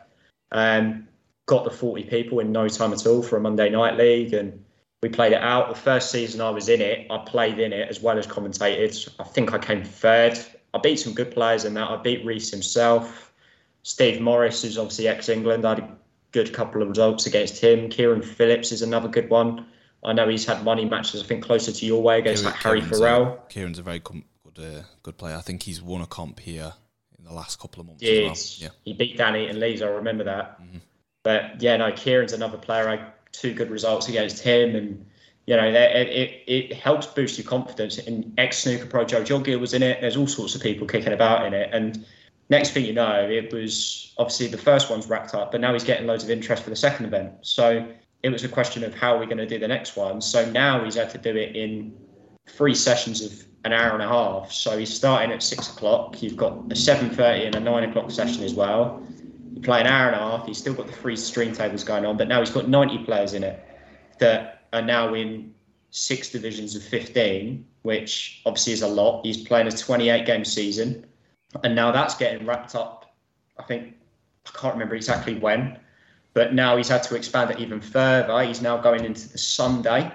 Um, got the 40 people in no time at all for a Monday night league, and we played it out. The first season I was in it, I played in it as well as commentated. I think I came third. I beat some good players in that. I beat Reese himself. Steve Morris, who's obviously ex England, I had a good couple of results against him. Kieran Phillips is another good one. I know he's had money matches, I think, closer to your way against Kieran, like Harry Kieran's Farrell. A, Kieran's a very com- good, uh, good player. I think he's won a comp here in the last couple of months. Well. Yeah, he beat Danny and Lees. I remember that. Mm-hmm. But yeah, no, Kieran's another player. I two good results against him, and you know, it, it, it helps boost your confidence. And ex snooker pro Joe Jogia was in it. There's all sorts of people kicking about in it, and next thing you know, it was obviously the first one's wrapped up, but now he's getting loads of interest for the second event. So it was a question of how are we going to do the next one. So now he's had to do it in three sessions of an hour and a half. So he's starting at six o'clock. You've got a seven thirty and a nine o'clock session as well. You play an hour and a half. He's still got the three stream tables going on, but now he's got ninety players in it that are now in six divisions of fifteen, which obviously is a lot. He's playing a twenty-eight game season, and now that's getting wrapped up. I think I can't remember exactly when, but now he's had to expand it even further. He's now going into the Sunday,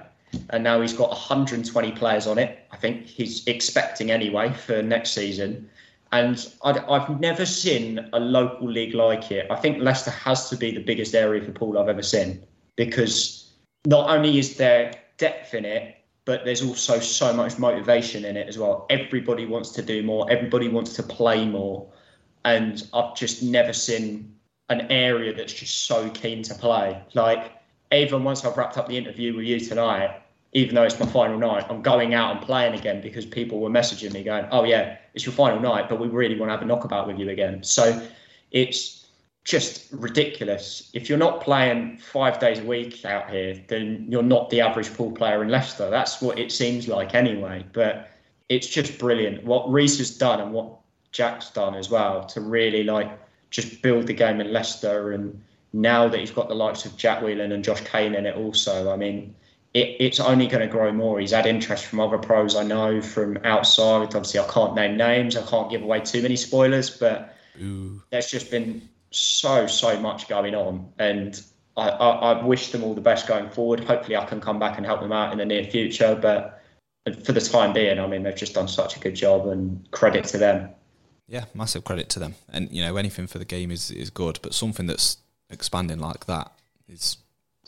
and now he's got 120 players on it. I think he's expecting anyway for next season. And i have never seen a local league like it. I think Leicester has to be the biggest area for pool I've ever seen because not only is there depth in it, but there's also so much motivation in it as well. Everybody wants to do more, everybody wants to play more. And I've just never seen an area that's just so keen to play. Like even once I've wrapped up the interview with you tonight, even though it's my final night, I'm going out and playing again because people were messaging me going, "Oh yeah, it's your final night, but we really want to have a knockabout with you again." So it's just ridiculous. If you're not playing five days a week out here, then you're not the average pool player in Leicester. That's what it seems like anyway. But it's just brilliant what Reese has done and what Jack's done as well to really like just build the game in Leicester. And now that he's got the likes of Jack Whelan and Josh Kane in it, also, I mean, it, it's only going to grow more. He's had interest from other pros I know from outside. Obviously, I can't name names. I can't give away too many spoilers, but Ooh. there's just been so so much going on, and I, I, I, wish them all the best going forward. Hopefully, I can come back and help them out in the near future. But for the time being, I mean, they've just done such a good job, and credit to them. Yeah, massive credit to them. And you know, anything for the game is is good, but something that's expanding like that is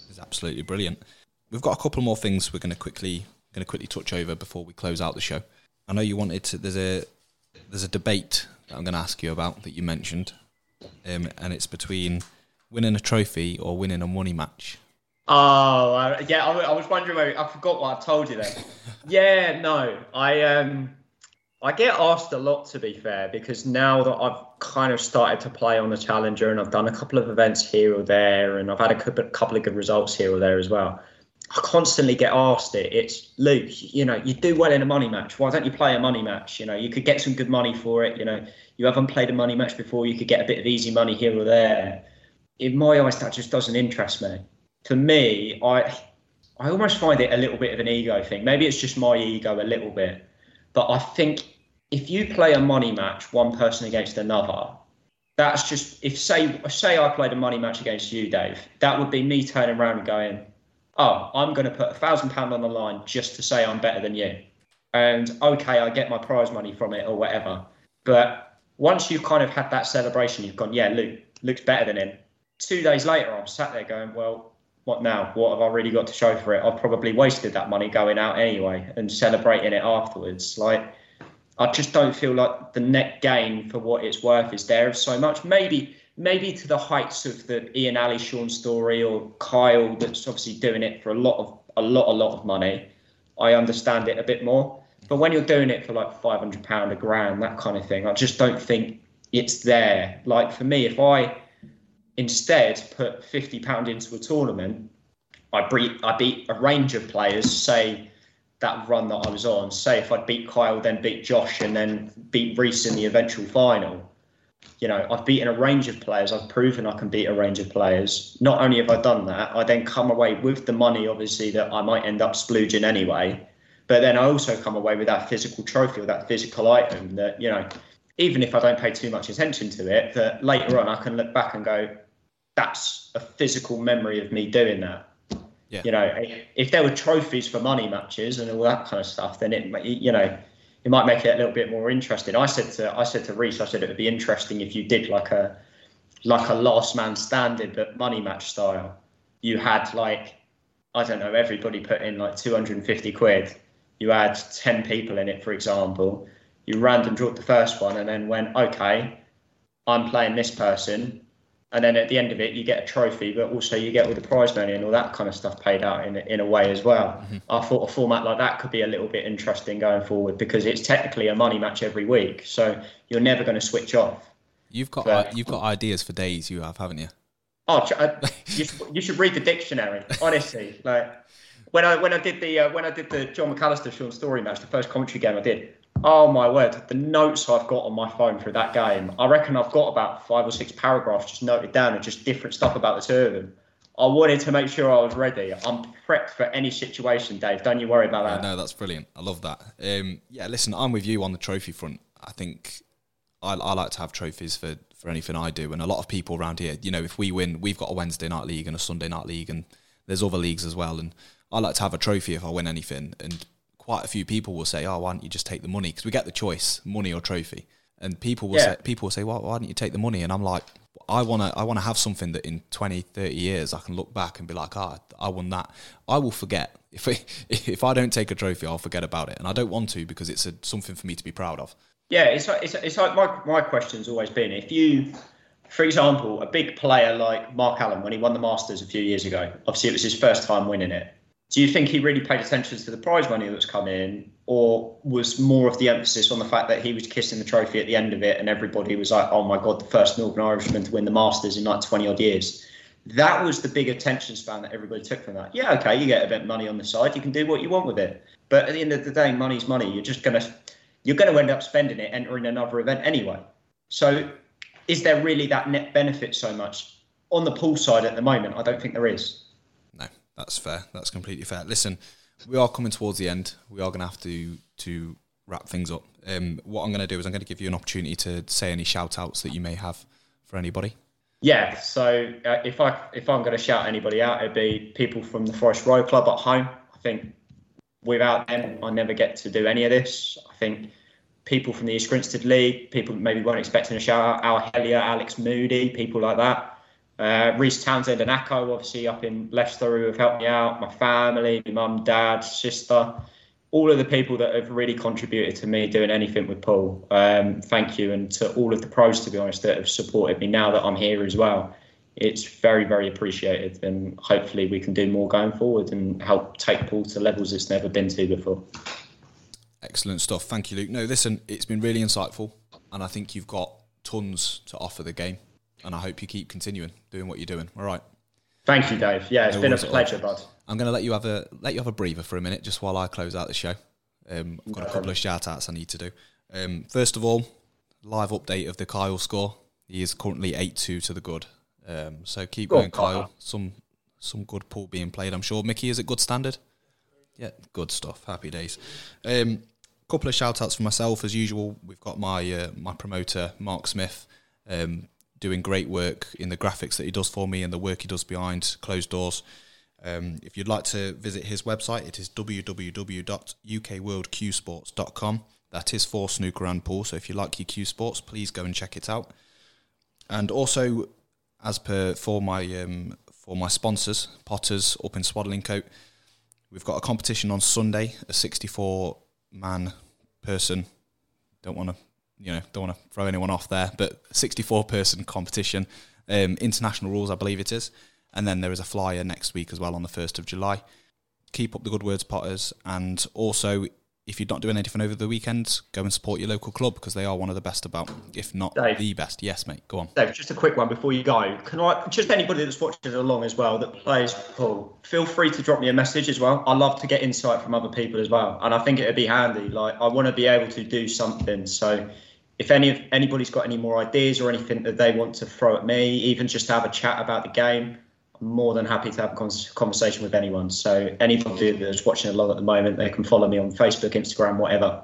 is absolutely brilliant. We've got a couple more things we're going to quickly going to quickly touch over before we close out the show. I know you wanted to. There's a there's a debate that I'm going to ask you about that you mentioned, um, and it's between winning a trophy or winning a money match. Oh, uh, yeah. I, I was wondering. Where, I forgot what I told you then. yeah, no. I um, I get asked a lot to be fair because now that I've kind of started to play on the Challenger and I've done a couple of events here or there and I've had a couple of good results here or there as well. I constantly get asked it. It's Luke, you know, you do well in a money match. Why don't you play a money match? You know, you could get some good money for it. You know, you haven't played a money match before. You could get a bit of easy money here or there. In my eyes, that just doesn't interest me. For me, I I almost find it a little bit of an ego thing. Maybe it's just my ego a little bit, but I think if you play a money match, one person against another, that's just if say say I played a money match against you, Dave, that would be me turning around and going oh, I'm going to put a thousand pound on the line just to say I'm better than you. And okay, I get my prize money from it or whatever. But once you've kind of had that celebration, you've gone, yeah, Luke looks better than him. Two days later, I'm sat there going, well, what now? What have I really got to show for it? I've probably wasted that money going out anyway and celebrating it afterwards. Like, I just don't feel like the net gain for what it's worth is there so much. Maybe maybe to the heights of the Ian Ally-Shaun Storey or Kyle that's obviously doing it for a lot of a lot a lot of money. I understand it a bit more. But when you're doing it for like five hundred pound a grand, that kind of thing, I just don't think it's there. Like for me, if I instead put fifty pound into a tournament, I beat I beat a range of players. Say that run that I was on. Say if I'd beat Kyle, then beat Josh, and then beat Reese in the eventual final you know, I've beaten a range of players. I've proven I can beat a range of players. Not only have I done that, I then come away with the money, obviously, that I might end up splooging anyway. But then I also come away with that physical trophy or that physical item that, you know, even if I don't pay too much attention to it, that later on I can look back and go, that's a physical memory of me doing that. Yeah. You know, if there were trophies for money matches and all that kind of stuff, then it, you know, it might make it a little bit more interesting. I said to I said to Reese, I said it would be interesting if you did like a like a last man standing but money match style. You had like I don't know, everybody put in like 250 quid. You had 10 people in it, for example. You random drew the first one and then went, okay, I'm playing this person and then at the end of it you get a trophy but also you get all the prize money and all that kind of stuff paid out in, in a way as well. Mm-hmm. i thought a format like that could be a little bit interesting going forward because it's technically a money match every week. So you're never going to switch off. You've got but, you've got ideas for days you have haven't you? Oh uh, you, should, you should read the dictionary honestly. Like when I when I did the uh, when I did the John McAllister Shaun Storey match, the first commentary game I did, Oh my word, the notes I've got on my phone for that game. I reckon I've got about five or six paragraphs just noted down and just different stuff about the two of them. I wanted to make sure I was ready. I'm prepped for any situation, Dave. Don't you worry about that. no, that's brilliant. I love that. Um, yeah, listen, I'm with you on the trophy front. I think I, I, like to have trophies for, for anything I do. And a lot of people around here, you know, if we win, we've got a Wednesday night league and a Sunday night league, and there's other leagues as well. And I like to have a trophy if I win anything. And quite a few people will say, "Oh, why don't you just take the money?" Because we get the choice, money or trophy. And people will yeah. say, people will say, well, why don't you take the money? And I'm like, I want to, I want to have something that in 20, 30 years I can look back and be like, ah, oh, I won that. I will forget if I, if I don't take a trophy, I'll forget about it, and I don't want to because it's a, something for me to be proud of. Yeah, it's like, it's, it's like my my question's always been if you, for example, a big player like Mark Allen when he won the Masters a few years ago, obviously it was his first time winning it do you think he really paid attention to the prize money that's come in, or was more of the emphasis on the fact that he was kissing the trophy at the end of it, and everybody was like, "Oh my God, the first Northern Irishman to win the Masters in like 20 odd years"? That was the big attention span that everybody took from that. Yeah, okay, you get a bit of money on the side, you can do what you want with it, but at the end of the day, money's money. You're just gonna you're going to end up spending it entering another event anyway. So, is there really that net benefit so much on the pool side at the moment? I don't think there is. That's fair. That's completely fair. Listen, we are coming towards the end. We are going to have to to wrap things up. Um, what I'm going to do is I'm going to give you an opportunity to say any shout outs that you may have for anybody. Yeah, so uh, if I if I'm going to shout anybody out, it'd be people from the Forest Row Club at home. I think without them, I never get to do any of this. I think people from the East Grinstead League, people maybe weren't expecting a shout out, Al Hellier, Alex Moody, people like that. Uh, Reese Townsend and Acco, obviously up in Leicester, who have helped me out, my family, my mum, dad, sister, all of the people that have really contributed to me doing anything with pool. Um, thank you. And to all of the pros, to be honest, that have supported me now that I'm here as well. It's very, very appreciated. And hopefully we can do more going forward and help take pool to levels it's never been to before. Excellent stuff. Thank you, Luke. No, listen, it's been really insightful, and I think you've got tons to offer the game. And I hope you keep continuing doing what you're doing. All right. Thank you, Dave. Yeah, it's no been a pleasure, bud. I'm going to let you have a let you have a breather for a minute, just while I close out the show. Um, I've got a couple of shout outs I need to do. Um, first of all, live update of the Kyle score. He is currently eight two to the good. Um, so keep going, Kyle. Some some good pool being played. I'm sure. Mickey, is it good standard? Yeah, good stuff. Happy days. Um, couple of shout outs for myself as usual. We've got my uh, my promoter Mark Smith um, doing great work in the graphics that he does for me and the work he does behind closed doors. Um, if you'd like to visit his website, it is www.ukworldqsports.com. That is for snooker and pool. So if you like your Cue Sports, please go and check it out. And also, as per for my um, for my sponsors, Potters up in Swadlincote, we've got a competition on Sunday, a 64 man person. Don't want to, you know, don't want to throw anyone off there, but 64 person competition, um, international rules, I believe it is. And then there is a flyer next week as well on the 1st of July. Keep up the good words, Potters. And also, if you're not doing anything over the weekend, go and support your local club because they are one of the best about, if not Dave, the best. Yes, mate. Go on. Dave, just a quick one before you go. Can I just anybody that's watching along as well that plays pool, feel free to drop me a message as well. I love to get insight from other people as well, and I think it'd be handy. Like I want to be able to do something. So if any anybody's got any more ideas or anything that they want to throw at me, even just to have a chat about the game, I'm more than happy to have a conversation with anyone. So anybody that's watching along at the moment, they can follow me on Facebook, Instagram, whatever.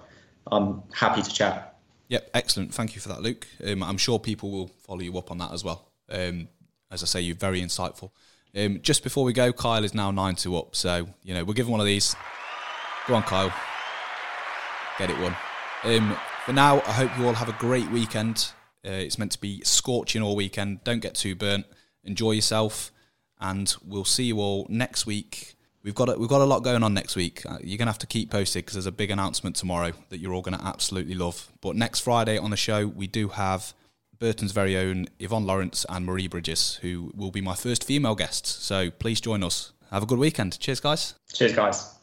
I'm happy to chat. Yep, excellent. Thank you for that, Luke. Um, I'm sure people will follow you up on that as well. Um, as I say, you're very insightful. Um, just before we go, Kyle is now 9 2 up. So, you know, we'll give him one of these. Go on, Kyle. Get it one. For now, I hope you all have a great weekend. Uh, it's meant to be scorching all weekend. Don't get too burnt. Enjoy yourself and we'll see you all next week. We've got a, we've got a lot going on next week. Uh, you're gonna have to keep posted because there's a big announcement tomorrow that you're all gonna absolutely love. But next Friday on the show we do have Burton's very own Yvonne Lawrence and Marie Bridges, who will be my first female guests. So please join us. Have a good weekend. Cheers, guys. Cheers, guys.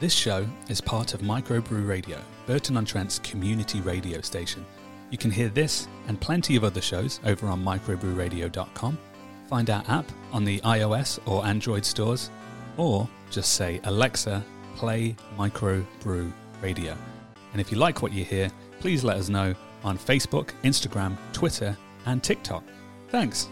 This show is part of Microbrew Radio, Burton on Trent's community radio station. You can hear this and plenty of other shows over on microbrewradio.com Find our app on the iOS or Android stores, or just say, Alexa, play Microbrew Radio. And if you like what you hear, please let us know on Facebook, Instagram, Twitter, and TikTok. Thanks.